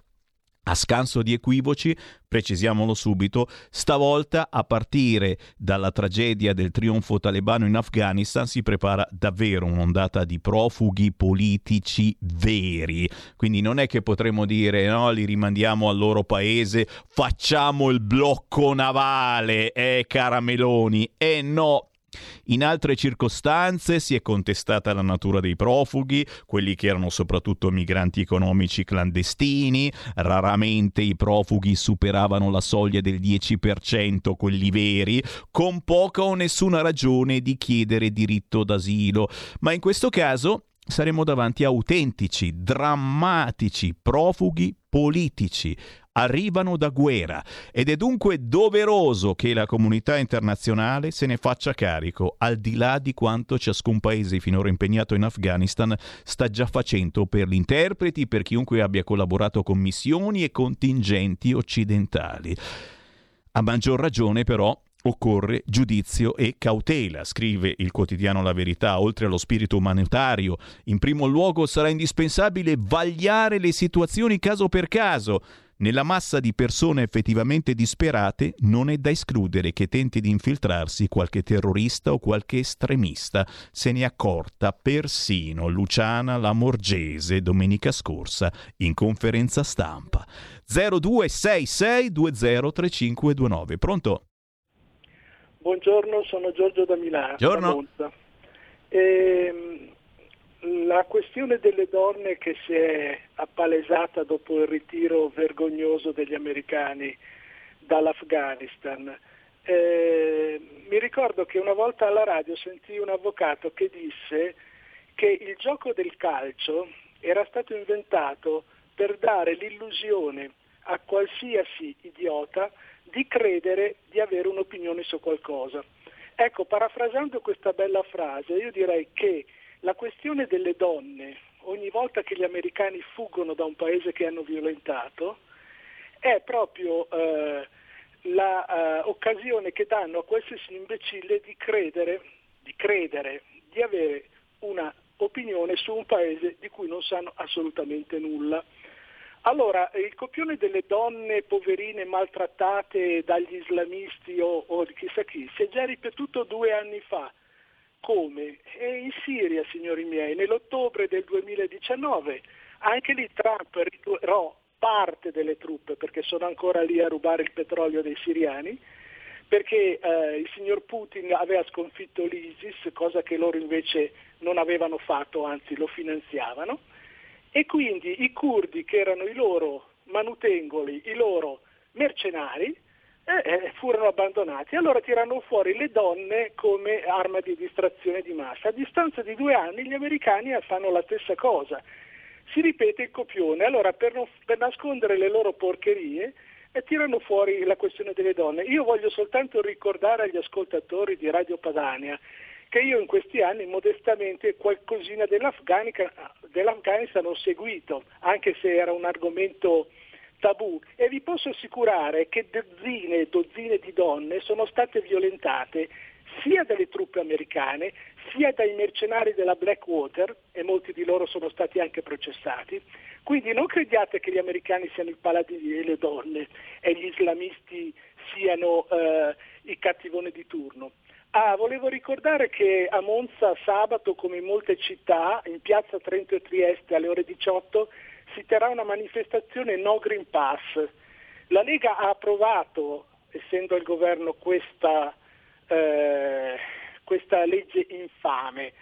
A scanso di equivoci, precisiamolo subito, stavolta a partire dalla tragedia del trionfo talebano in Afghanistan si prepara davvero un'ondata di profughi politici veri. Quindi non è che potremo dire no, li rimandiamo al loro paese, facciamo il blocco navale, eh carameloni. E eh no, in altre circostanze si è contestata la natura dei profughi, quelli che erano soprattutto migranti economici clandestini, raramente i profughi superavano la soglia del 10%, quelli veri, con poca o nessuna ragione di chiedere diritto d'asilo, ma in questo caso saremo davanti a autentici, drammatici profughi politici, arrivano da guerra ed è dunque doveroso che la comunità internazionale se ne faccia carico, al di là di quanto ciascun paese finora impegnato in Afghanistan sta già facendo per gli interpreti, per chiunque abbia collaborato con missioni e contingenti occidentali. A maggior ragione però Occorre giudizio e cautela, scrive il quotidiano La Verità, oltre allo spirito umanitario. In primo luogo sarà indispensabile vagliare le situazioni caso per caso, nella massa di persone effettivamente disperate non è da escludere che tenti di infiltrarsi qualche terrorista o qualche estremista. Se ne è accorta persino Luciana Lamorgese domenica scorsa in conferenza stampa. 0266203529. Pronto? Buongiorno, sono Giorgio da Milano. Buongiorno. Da ehm, la questione delle donne che si è appalesata dopo il ritiro vergognoso degli americani dall'Afghanistan. Eh, mi ricordo che una volta alla radio sentì un avvocato che disse che il gioco del calcio era stato inventato per dare l'illusione a qualsiasi idiota di credere di avere un'opinione su qualcosa. Ecco, parafrasando questa bella frase, io direi che la questione delle donne, ogni volta che gli americani fuggono da un paese che hanno violentato, è proprio eh, l'occasione eh, che danno a qualsiasi imbecille di credere, di credere, di avere una opinione su un paese di cui non sanno assolutamente nulla. Allora, il copione delle donne poverine maltrattate dagli islamisti o, o chissà chi si è già ripetuto due anni fa. Come? E in Siria, signori miei, nell'ottobre del 2019, anche lì Trump ritirò parte delle truppe perché sono ancora lì a rubare il petrolio dei siriani, perché eh, il signor Putin aveva sconfitto l'ISIS, cosa che loro invece non avevano fatto, anzi lo finanziavano, e quindi i curdi che erano i loro manutengoli, i loro mercenari, eh, eh, furono abbandonati. Allora tirano fuori le donne come arma di distrazione di massa. A distanza di due anni gli americani fanno la stessa cosa. Si ripete il copione. Allora per, non, per nascondere le loro porcherie eh, tirano fuori la questione delle donne. Io voglio soltanto ricordare agli ascoltatori di Radio Padania che io in questi anni modestamente qualcosina dell'Afghanistan, ho seguito, anche se era un argomento tabù e vi posso assicurare che dozzine e dozzine di donne sono state violentate sia dalle truppe americane sia dai mercenari della Blackwater e molti di loro sono stati anche processati. Quindi non crediate che gli americani siano i paladini delle donne e gli islamisti siano eh, i cattivoni di turno. Ah, volevo ricordare che a Monza sabato, come in molte città, in piazza Trento e Trieste alle ore 18 si terrà una manifestazione no Green Pass. La Lega ha approvato, essendo al governo, questa, eh, questa legge infame.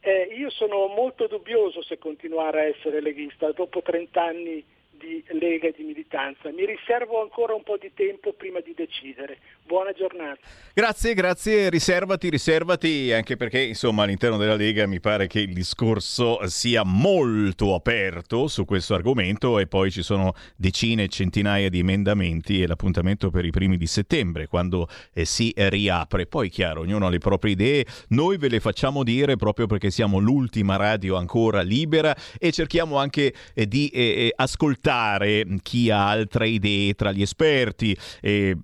Eh, io sono molto dubbioso se continuare a essere leghista dopo 30 anni di lega e di militanza. Mi riservo ancora un po' di tempo prima di decidere. Buona giornata. Grazie, grazie, riservati, riservati, anche perché insomma all'interno della Lega mi pare che il discorso sia molto aperto su questo argomento e poi ci sono decine e centinaia di emendamenti e l'appuntamento per i primi di settembre quando eh, si riapre. Poi chiaro, ognuno ha le proprie idee, noi ve le facciamo dire proprio perché siamo l'ultima radio ancora libera e cerchiamo anche eh, di eh, eh ascoltare chi ha altre idee tra gli esperti.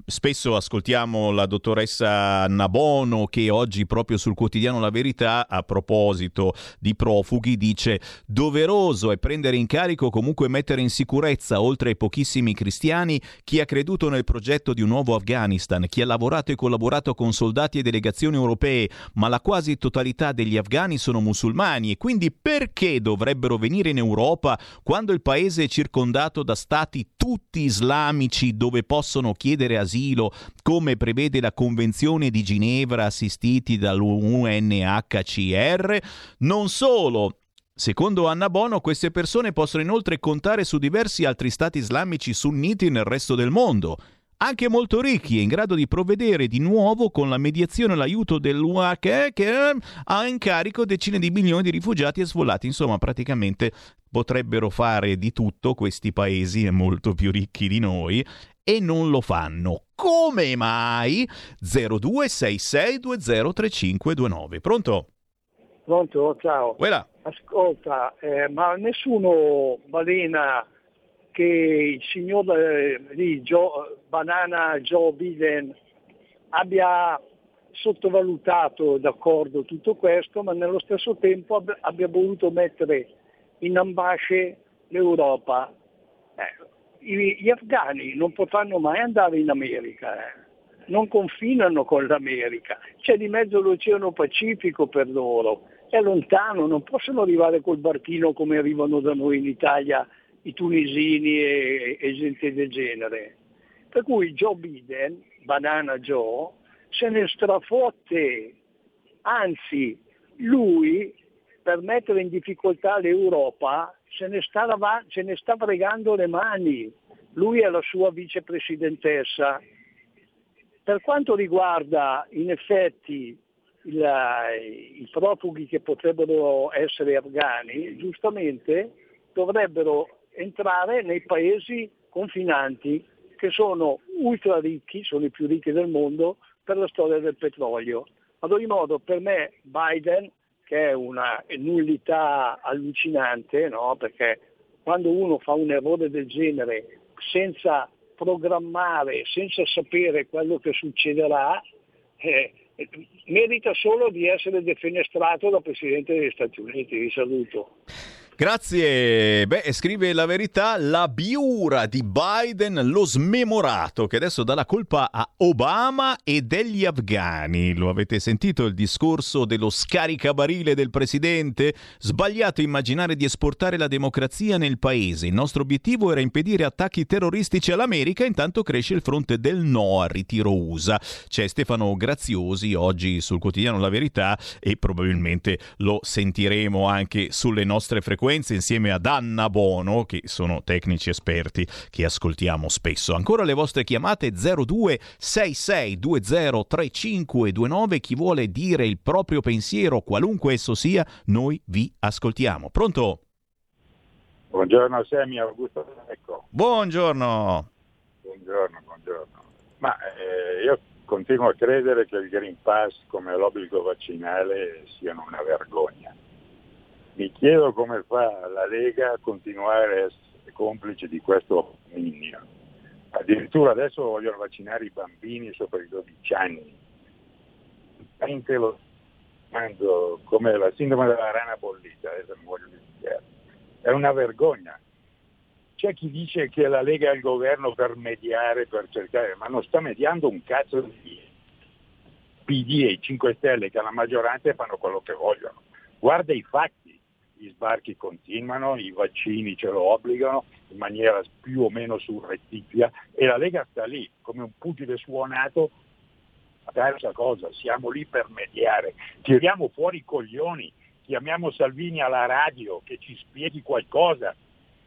spesso ascoltiamo sentiamo la dottoressa Nabono che oggi proprio sul quotidiano La Verità a proposito di profughi dice doveroso è prendere in carico comunque mettere in sicurezza oltre ai pochissimi cristiani chi ha creduto nel progetto di un nuovo Afghanistan, chi ha lavorato e collaborato con soldati e delegazioni europee, ma la quasi totalità degli afghani sono musulmani. E quindi perché dovrebbero venire in Europa quando il paese è circondato da stati tutti islamici dove possono chiedere asilo come come prevede la Convenzione di Ginevra assistiti dall'UNHCR. Non solo, Secondo Anna Bono, queste persone possono inoltre contare su diversi altri stati islamici sunniti nel resto del mondo, anche molto ricchi e in grado di provvedere di nuovo con la mediazione e l'aiuto dell'UAC che ha in carico decine di milioni di rifugiati e sfollati. Insomma, praticamente potrebbero fare di tutto questi paesi molto più ricchi di noi e non lo fanno. Come mai? 0266203529. Pronto? Pronto, ciao. Quella. Ascolta, eh, ma nessuno balena che il signor eh, lì, Joe, Banana Joe Biden abbia sottovalutato d'accordo tutto questo, ma nello stesso tempo abbia, voluto mettere in ambasce l'Europa. Eh, gli afghani non potranno mai andare in America, eh. non confinano con l'America, c'è di mezzo l'Oceano Pacifico per loro, è lontano, non possono arrivare col barchino come arrivano da noi in Italia i tunisini e, e gente del genere. Per cui Joe Biden, Banana Joe, se ne strafotte, anzi lui per mettere in difficoltà l'Europa se ne sta, se ne sta fregando le mani, lui e la sua vicepresidentessa. Per quanto riguarda in effetti il, i profughi che potrebbero essere afghani, giustamente dovrebbero entrare nei paesi confinanti che sono ultra ricchi, sono i più ricchi del mondo per la storia del petrolio. Ad ogni modo per me Biden che è una nullità allucinante, no? perché quando uno fa un errore del genere senza programmare, senza sapere quello che succederà, eh, merita solo di essere defenestrato da Presidente degli Stati Uniti. Vi saluto. Grazie. Beh, scrive la verità, la biura di Biden, lo smemorato, che adesso dà la colpa a Obama e degli afghani. Lo avete sentito il discorso dello scaricabarile del presidente? Sbagliato immaginare di esportare la democrazia nel paese. Il nostro obiettivo era impedire attacchi terroristici all'America, intanto cresce il fronte del no al ritiro USA. C'è Stefano Graziosi oggi sul quotidiano La Verità e probabilmente lo sentiremo anche sulle nostre frequenze frequenze insieme ad Anna Bono, che sono tecnici esperti che ascoltiamo spesso. Ancora le vostre chiamate 0266203529. Chi vuole dire il proprio pensiero, qualunque esso sia, noi vi ascoltiamo. Pronto? Buongiorno Semi, Augusto ecco. Buongiorno. Buongiorno, buongiorno. Ma eh, io continuo a credere che il Green Pass come l'obbligo vaccinale siano una vergogna mi chiedo come fa la Lega a continuare a essere complice di questo minio. Addirittura adesso vogliono vaccinare i bambini sopra i 12 anni. Lo mando come la sindrome della rana bollita, adesso non voglio dire. È una vergogna. C'è chi dice che la Lega è il governo per mediare, per cercare, ma non sta mediando un cazzo di PD e i 5 Stelle che alla maggioranza fanno quello che vogliono. Guarda i fatti gli sbarchi continuano, i vaccini ce lo obbligano in maniera più o meno surrettizia e la Lega sta lì come un pugile suonato a terza cosa, siamo lì per mediare, tiriamo fuori i coglioni, chiamiamo Salvini alla radio che ci spieghi qualcosa.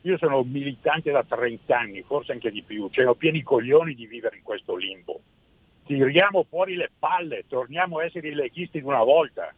io sono militante da 30 anni, forse anche di più, cioè ho pieni coglioni di vivere in questo limbo. Tiriamo fuori le palle, torniamo a essere i leghisti di una volta.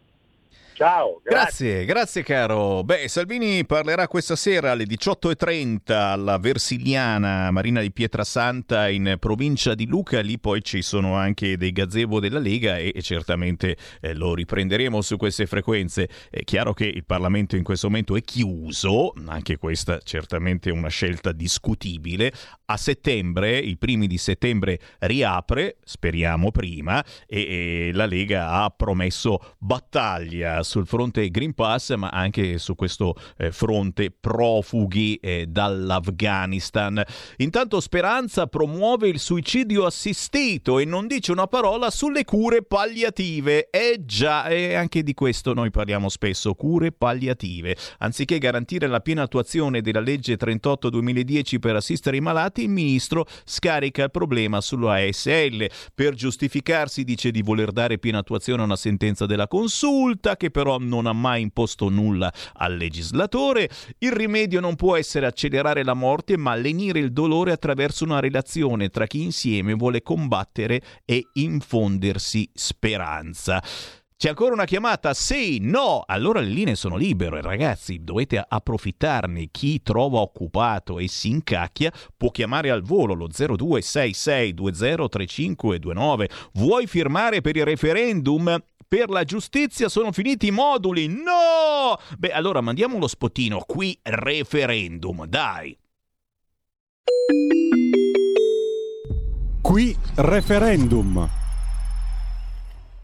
Ciao, grazie. grazie. grazie, caro. Beh, Salvini parlerà questa sera alle 18.30 alla Versiliana Marina di Pietrasanta in provincia di Luca. Lì poi ci sono anche dei gazebo della Lega e, e certamente eh, lo riprenderemo su queste frequenze. È chiaro che il Parlamento in questo momento è chiuso, anche questa certamente è una scelta discutibile. A settembre, i primi di settembre, riapre, speriamo prima, e, e la Lega ha promesso battaglia sul fronte Green Pass, ma anche su questo eh, fronte profughi eh, dall'Afghanistan. Intanto Speranza promuove il suicidio assistito e non dice una parola sulle cure palliative. Eh già, e anche di questo noi parliamo spesso, cure palliative. Anziché garantire la piena attuazione della legge 38-2010 per assistere i malati, il ministro scarica il problema sull'ASL. Per giustificarsi dice di voler dare piena attuazione a una sentenza della consulta che però non ha mai imposto nulla al legislatore. Il rimedio non può essere accelerare la morte, ma lenire il dolore attraverso una relazione tra chi insieme vuole combattere e infondersi speranza. C'è ancora una chiamata? Sì, no, allora le linee sono libere, ragazzi, dovete approfittarne. Chi trova occupato e si incacchia può chiamare al volo lo 0266203529. Vuoi firmare per il referendum? per la giustizia sono finiti i moduli. No! Beh, allora mandiamo lo spottino qui referendum, dai. Qui referendum.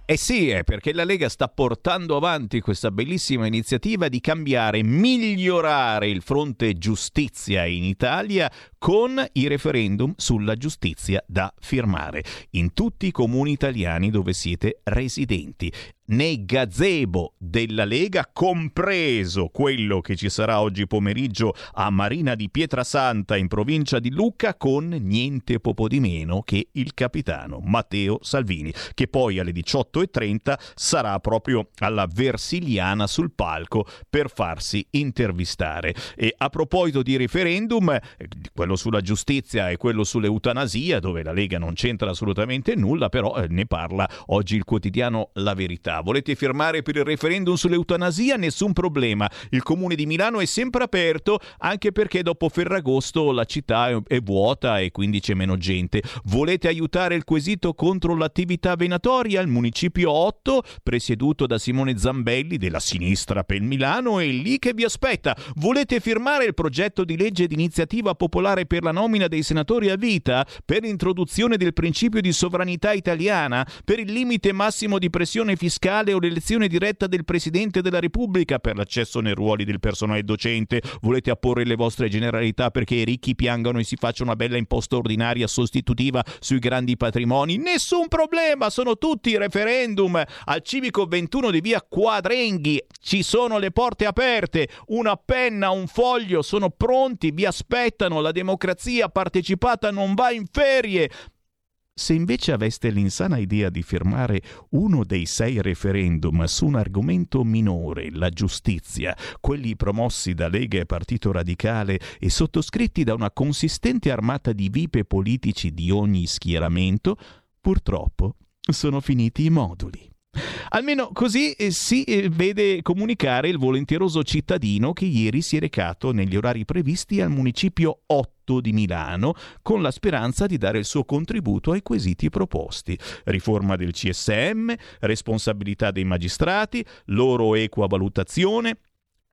Eh sì, è perché la Lega sta portando avanti questa bellissima iniziativa di cambiare, migliorare il fronte giustizia in Italia con i referendum sulla giustizia da firmare in tutti i comuni italiani dove siete residenti nei gazebo della Lega, compreso quello che ci sarà oggi pomeriggio a Marina di Pietrasanta in provincia di Lucca con niente poco di meno che il capitano Matteo Salvini, che poi alle 18.30 sarà proprio alla Versiliana sul palco per farsi intervistare. E a proposito di referendum, eh, quello quello sulla giustizia e quello sull'eutanasia, dove la Lega non c'entra assolutamente nulla, però eh, ne parla oggi il quotidiano La Verità. Volete firmare per il referendum sull'eutanasia? Nessun problema. Il comune di Milano è sempre aperto, anche perché dopo Ferragosto la città è, è vuota e quindi c'è meno gente. Volete aiutare il quesito contro l'attività venatoria? Il municipio 8, presieduto da Simone Zambelli della sinistra per Milano, è lì che vi aspetta. Volete firmare il progetto di legge di iniziativa per la nomina dei senatori a vita, per l'introduzione del principio di sovranità italiana, per il limite massimo di pressione fiscale o l'elezione diretta del Presidente della Repubblica, per l'accesso nei ruoli del personale docente. Volete apporre le vostre generalità perché i ricchi piangano e si faccia una bella imposta ordinaria sostitutiva sui grandi patrimoni? Nessun problema, sono tutti referendum. Al civico 21 di via Quadrenghi ci sono le porte aperte, una penna, un foglio, sono pronti, vi aspettano la democrazia democrazia partecipata non va in ferie. Se invece aveste l'insana idea di firmare uno dei sei referendum su un argomento minore, la giustizia, quelli promossi da Lega e Partito Radicale e sottoscritti da una consistente armata di vipe politici di ogni schieramento, purtroppo sono finiti i moduli. Almeno così eh, si eh, vede comunicare il volonteroso cittadino che ieri si è recato negli orari previsti al municipio 8 di Milano con la speranza di dare il suo contributo ai quesiti proposti. Riforma del CSM, responsabilità dei magistrati, loro equa valutazione,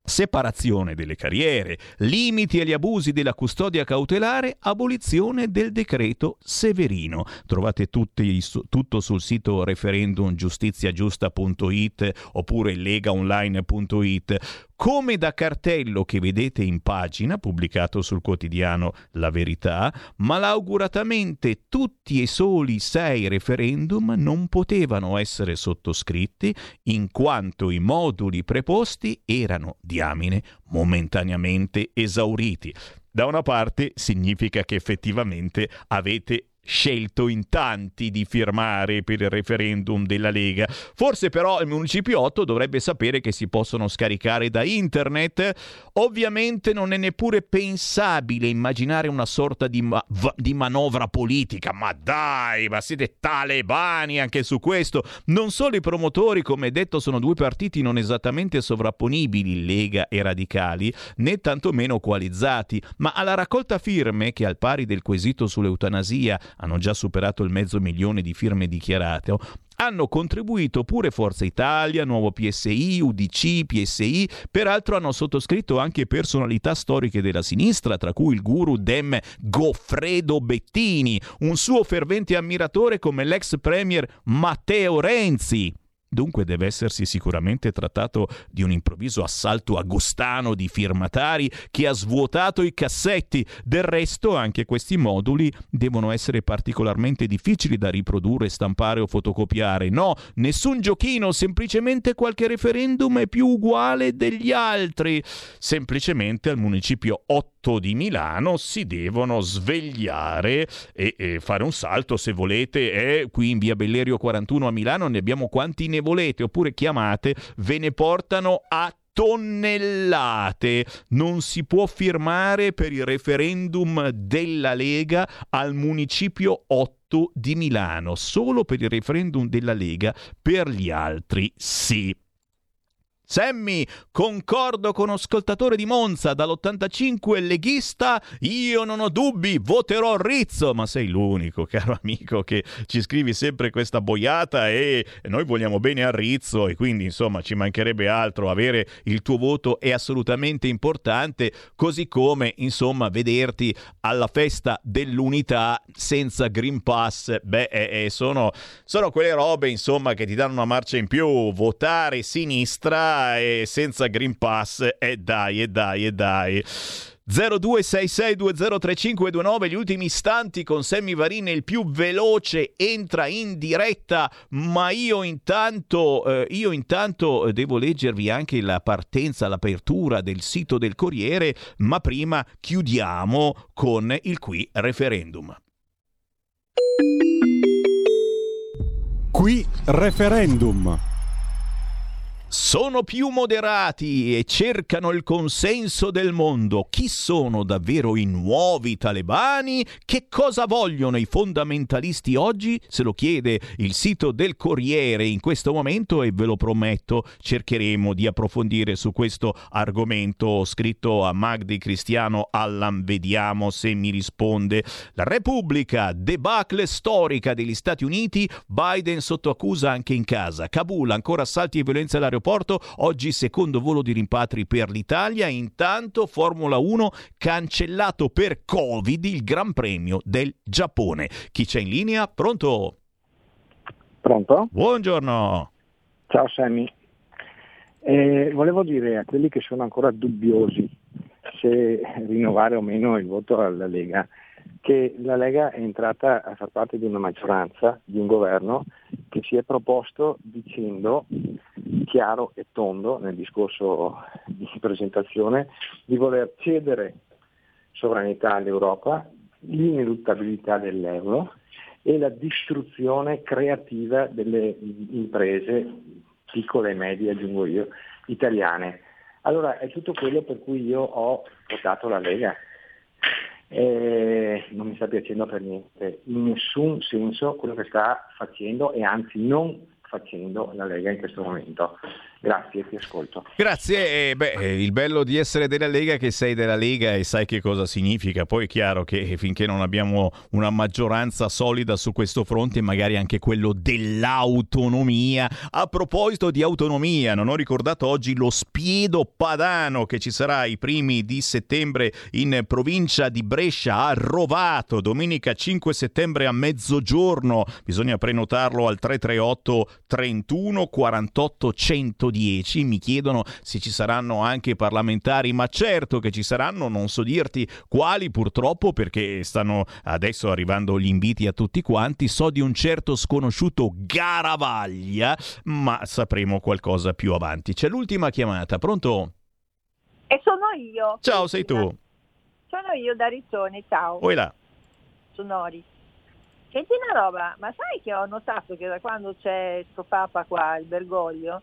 separazione delle carriere, limiti agli abusi della custodia cautelare, abolizione del decreto Severino. Trovate tutti, tutto sul sito referendumgiustiziagiusta.it oppure legaonline.it come da cartello che vedete in pagina, pubblicato sul quotidiano La Verità, malauguratamente tutti e soli sei referendum non potevano essere sottoscritti in quanto i moduli preposti erano, diamine, momentaneamente esauriti. Da una parte significa che effettivamente avete scelto in tanti di firmare per il referendum della Lega. Forse però il Municipio 8 dovrebbe sapere che si possono scaricare da internet. Ovviamente non è neppure pensabile immaginare una sorta di, ma- di manovra politica. Ma dai, ma siete talebani anche su questo. Non solo i promotori, come detto, sono due partiti non esattamente sovrapponibili, Lega e Radicali, né tantomeno coalizzati, ma alla raccolta firme, che al pari del quesito sull'eutanasia hanno già superato il mezzo milione di firme dichiarate, hanno contribuito pure Forza Italia, Nuovo PSI, UDC, PSI, peraltro hanno sottoscritto anche personalità storiche della sinistra, tra cui il guru Dem Goffredo Bettini, un suo fervente ammiratore come l'ex premier Matteo Renzi. Dunque deve essersi sicuramente trattato di un improvviso assalto agostano di firmatari che ha svuotato i cassetti. Del resto anche questi moduli devono essere particolarmente difficili da riprodurre, stampare o fotocopiare. No, nessun giochino, semplicemente qualche referendum è più uguale degli altri. Semplicemente al municipio 8 di Milano si devono svegliare e, e fare un salto se volete. È qui in via Bellerio 41 a Milano ne abbiamo quanti ne volete oppure chiamate, ve ne portano a tonnellate. Non si può firmare per il referendum della Lega al municipio 8 di Milano, solo per il referendum della Lega, per gli altri sì. Sammy, concordo con ascoltatore di Monza dall'85 leghista, io non ho dubbi, voterò Rizzo, ma sei l'unico, caro amico, che ci scrivi sempre questa boiata e noi vogliamo bene a Rizzo e quindi insomma ci mancherebbe altro, avere il tuo voto è assolutamente importante, così come insomma vederti alla festa dell'unità senza Green Pass, beh eh, eh, sono, sono quelle robe insomma che ti danno una marcia in più, votare sinistra e senza Green Pass e dai e dai e dai. 0266203529 gli ultimi istanti con Sammy Varin il più veloce entra in diretta ma io intanto eh, io intanto devo leggervi anche la partenza l'apertura del sito del Corriere ma prima chiudiamo con il qui referendum. Qui referendum sono più moderati e cercano il consenso del mondo. Chi sono davvero i nuovi talebani? Che cosa vogliono i fondamentalisti oggi? Se lo chiede il sito del Corriere in questo momento e ve lo prometto, cercheremo di approfondire su questo argomento. Scritto a Magdi Cristiano Allan, vediamo se mi risponde. La Repubblica, debacle storica degli Stati Uniti, Biden sotto accusa anche in casa. Kabul, ancora assalti e violenza all'aeroporto aeroporto, oggi secondo volo di rimpatri per l'Italia, intanto Formula 1 cancellato per Covid il Gran Premio del Giappone. Chi c'è in linea? Pronto? Pronto? Buongiorno. Ciao Sammy. Eh, volevo dire a quelli che sono ancora dubbiosi se rinnovare o meno il voto alla Lega, che la Lega è entrata a far parte di una maggioranza, di un governo che si è proposto dicendo chiaro e tondo nel discorso di presentazione di voler cedere sovranità all'Europa, l'ineluttabilità dell'euro e la distruzione creativa delle imprese piccole e medie, aggiungo io, italiane. Allora è tutto quello per cui io ho votato la Lega eh, non mi sta piacendo per niente, in nessun senso quello che sta facendo e anzi non facendo la Lega in questo momento. Grazie, ti ascolto. Grazie, eh, beh, il bello di essere della Lega è che sei della Lega e sai che cosa significa. Poi è chiaro che finché non abbiamo una maggioranza solida su questo fronte, magari anche quello dell'autonomia. A proposito di autonomia, non ho ricordato oggi lo spiedo padano che ci sarà i primi di settembre in provincia di Brescia a Rovato, domenica 5 settembre a mezzogiorno. Bisogna prenotarlo al 338 31 48 100 10 mi chiedono se ci saranno anche parlamentari, ma certo che ci saranno, non so dirti quali purtroppo perché stanno adesso arrivando gli inviti a tutti quanti, so di un certo sconosciuto Garavaglia, ma sapremo qualcosa più avanti. C'è l'ultima chiamata, pronto? E sono io. Ciao, sei tu. Sono io da Riccione, ciao. Oi là. Sono Ori. Senti una roba, ma sai che ho notato che da quando c'è sto papa qua, il Bergoglio,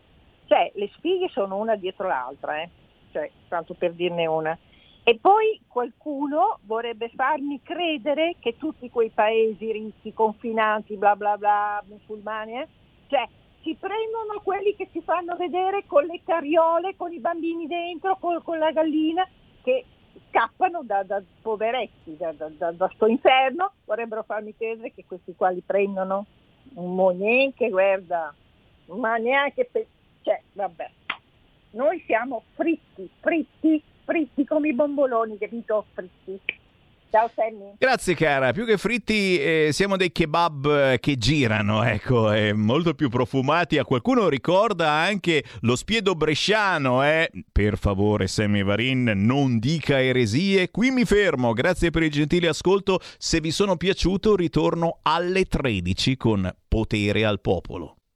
cioè le spighe sono una dietro l'altra, eh? cioè, tanto per dirne una. E poi qualcuno vorrebbe farmi credere che tutti quei paesi ricchi, confinanti, bla bla bla, musulmani, eh? cioè si prendono quelli che si fanno vedere con le carriole, con i bambini dentro, con, con la gallina, che scappano da, da poveretti, da, da, da, sto inferno, vorrebbero farmi credere che questi qua li prendono mo niente, guarda, ma neanche per... cioè, vabbè. Noi siamo fritti, fritti, fritti come i bomboloni, capito? Fritti. Ciao Sammy. Grazie cara, più che fritti eh, siamo dei kebab eh, che girano, ecco, eh, molto più profumati. A qualcuno ricorda anche lo spiedo bresciano, eh? Per favore Sammy Varin, non dica eresie. Qui mi fermo, grazie per il gentile ascolto. Se vi sono piaciuto ritorno alle 13 con Potere al Popolo.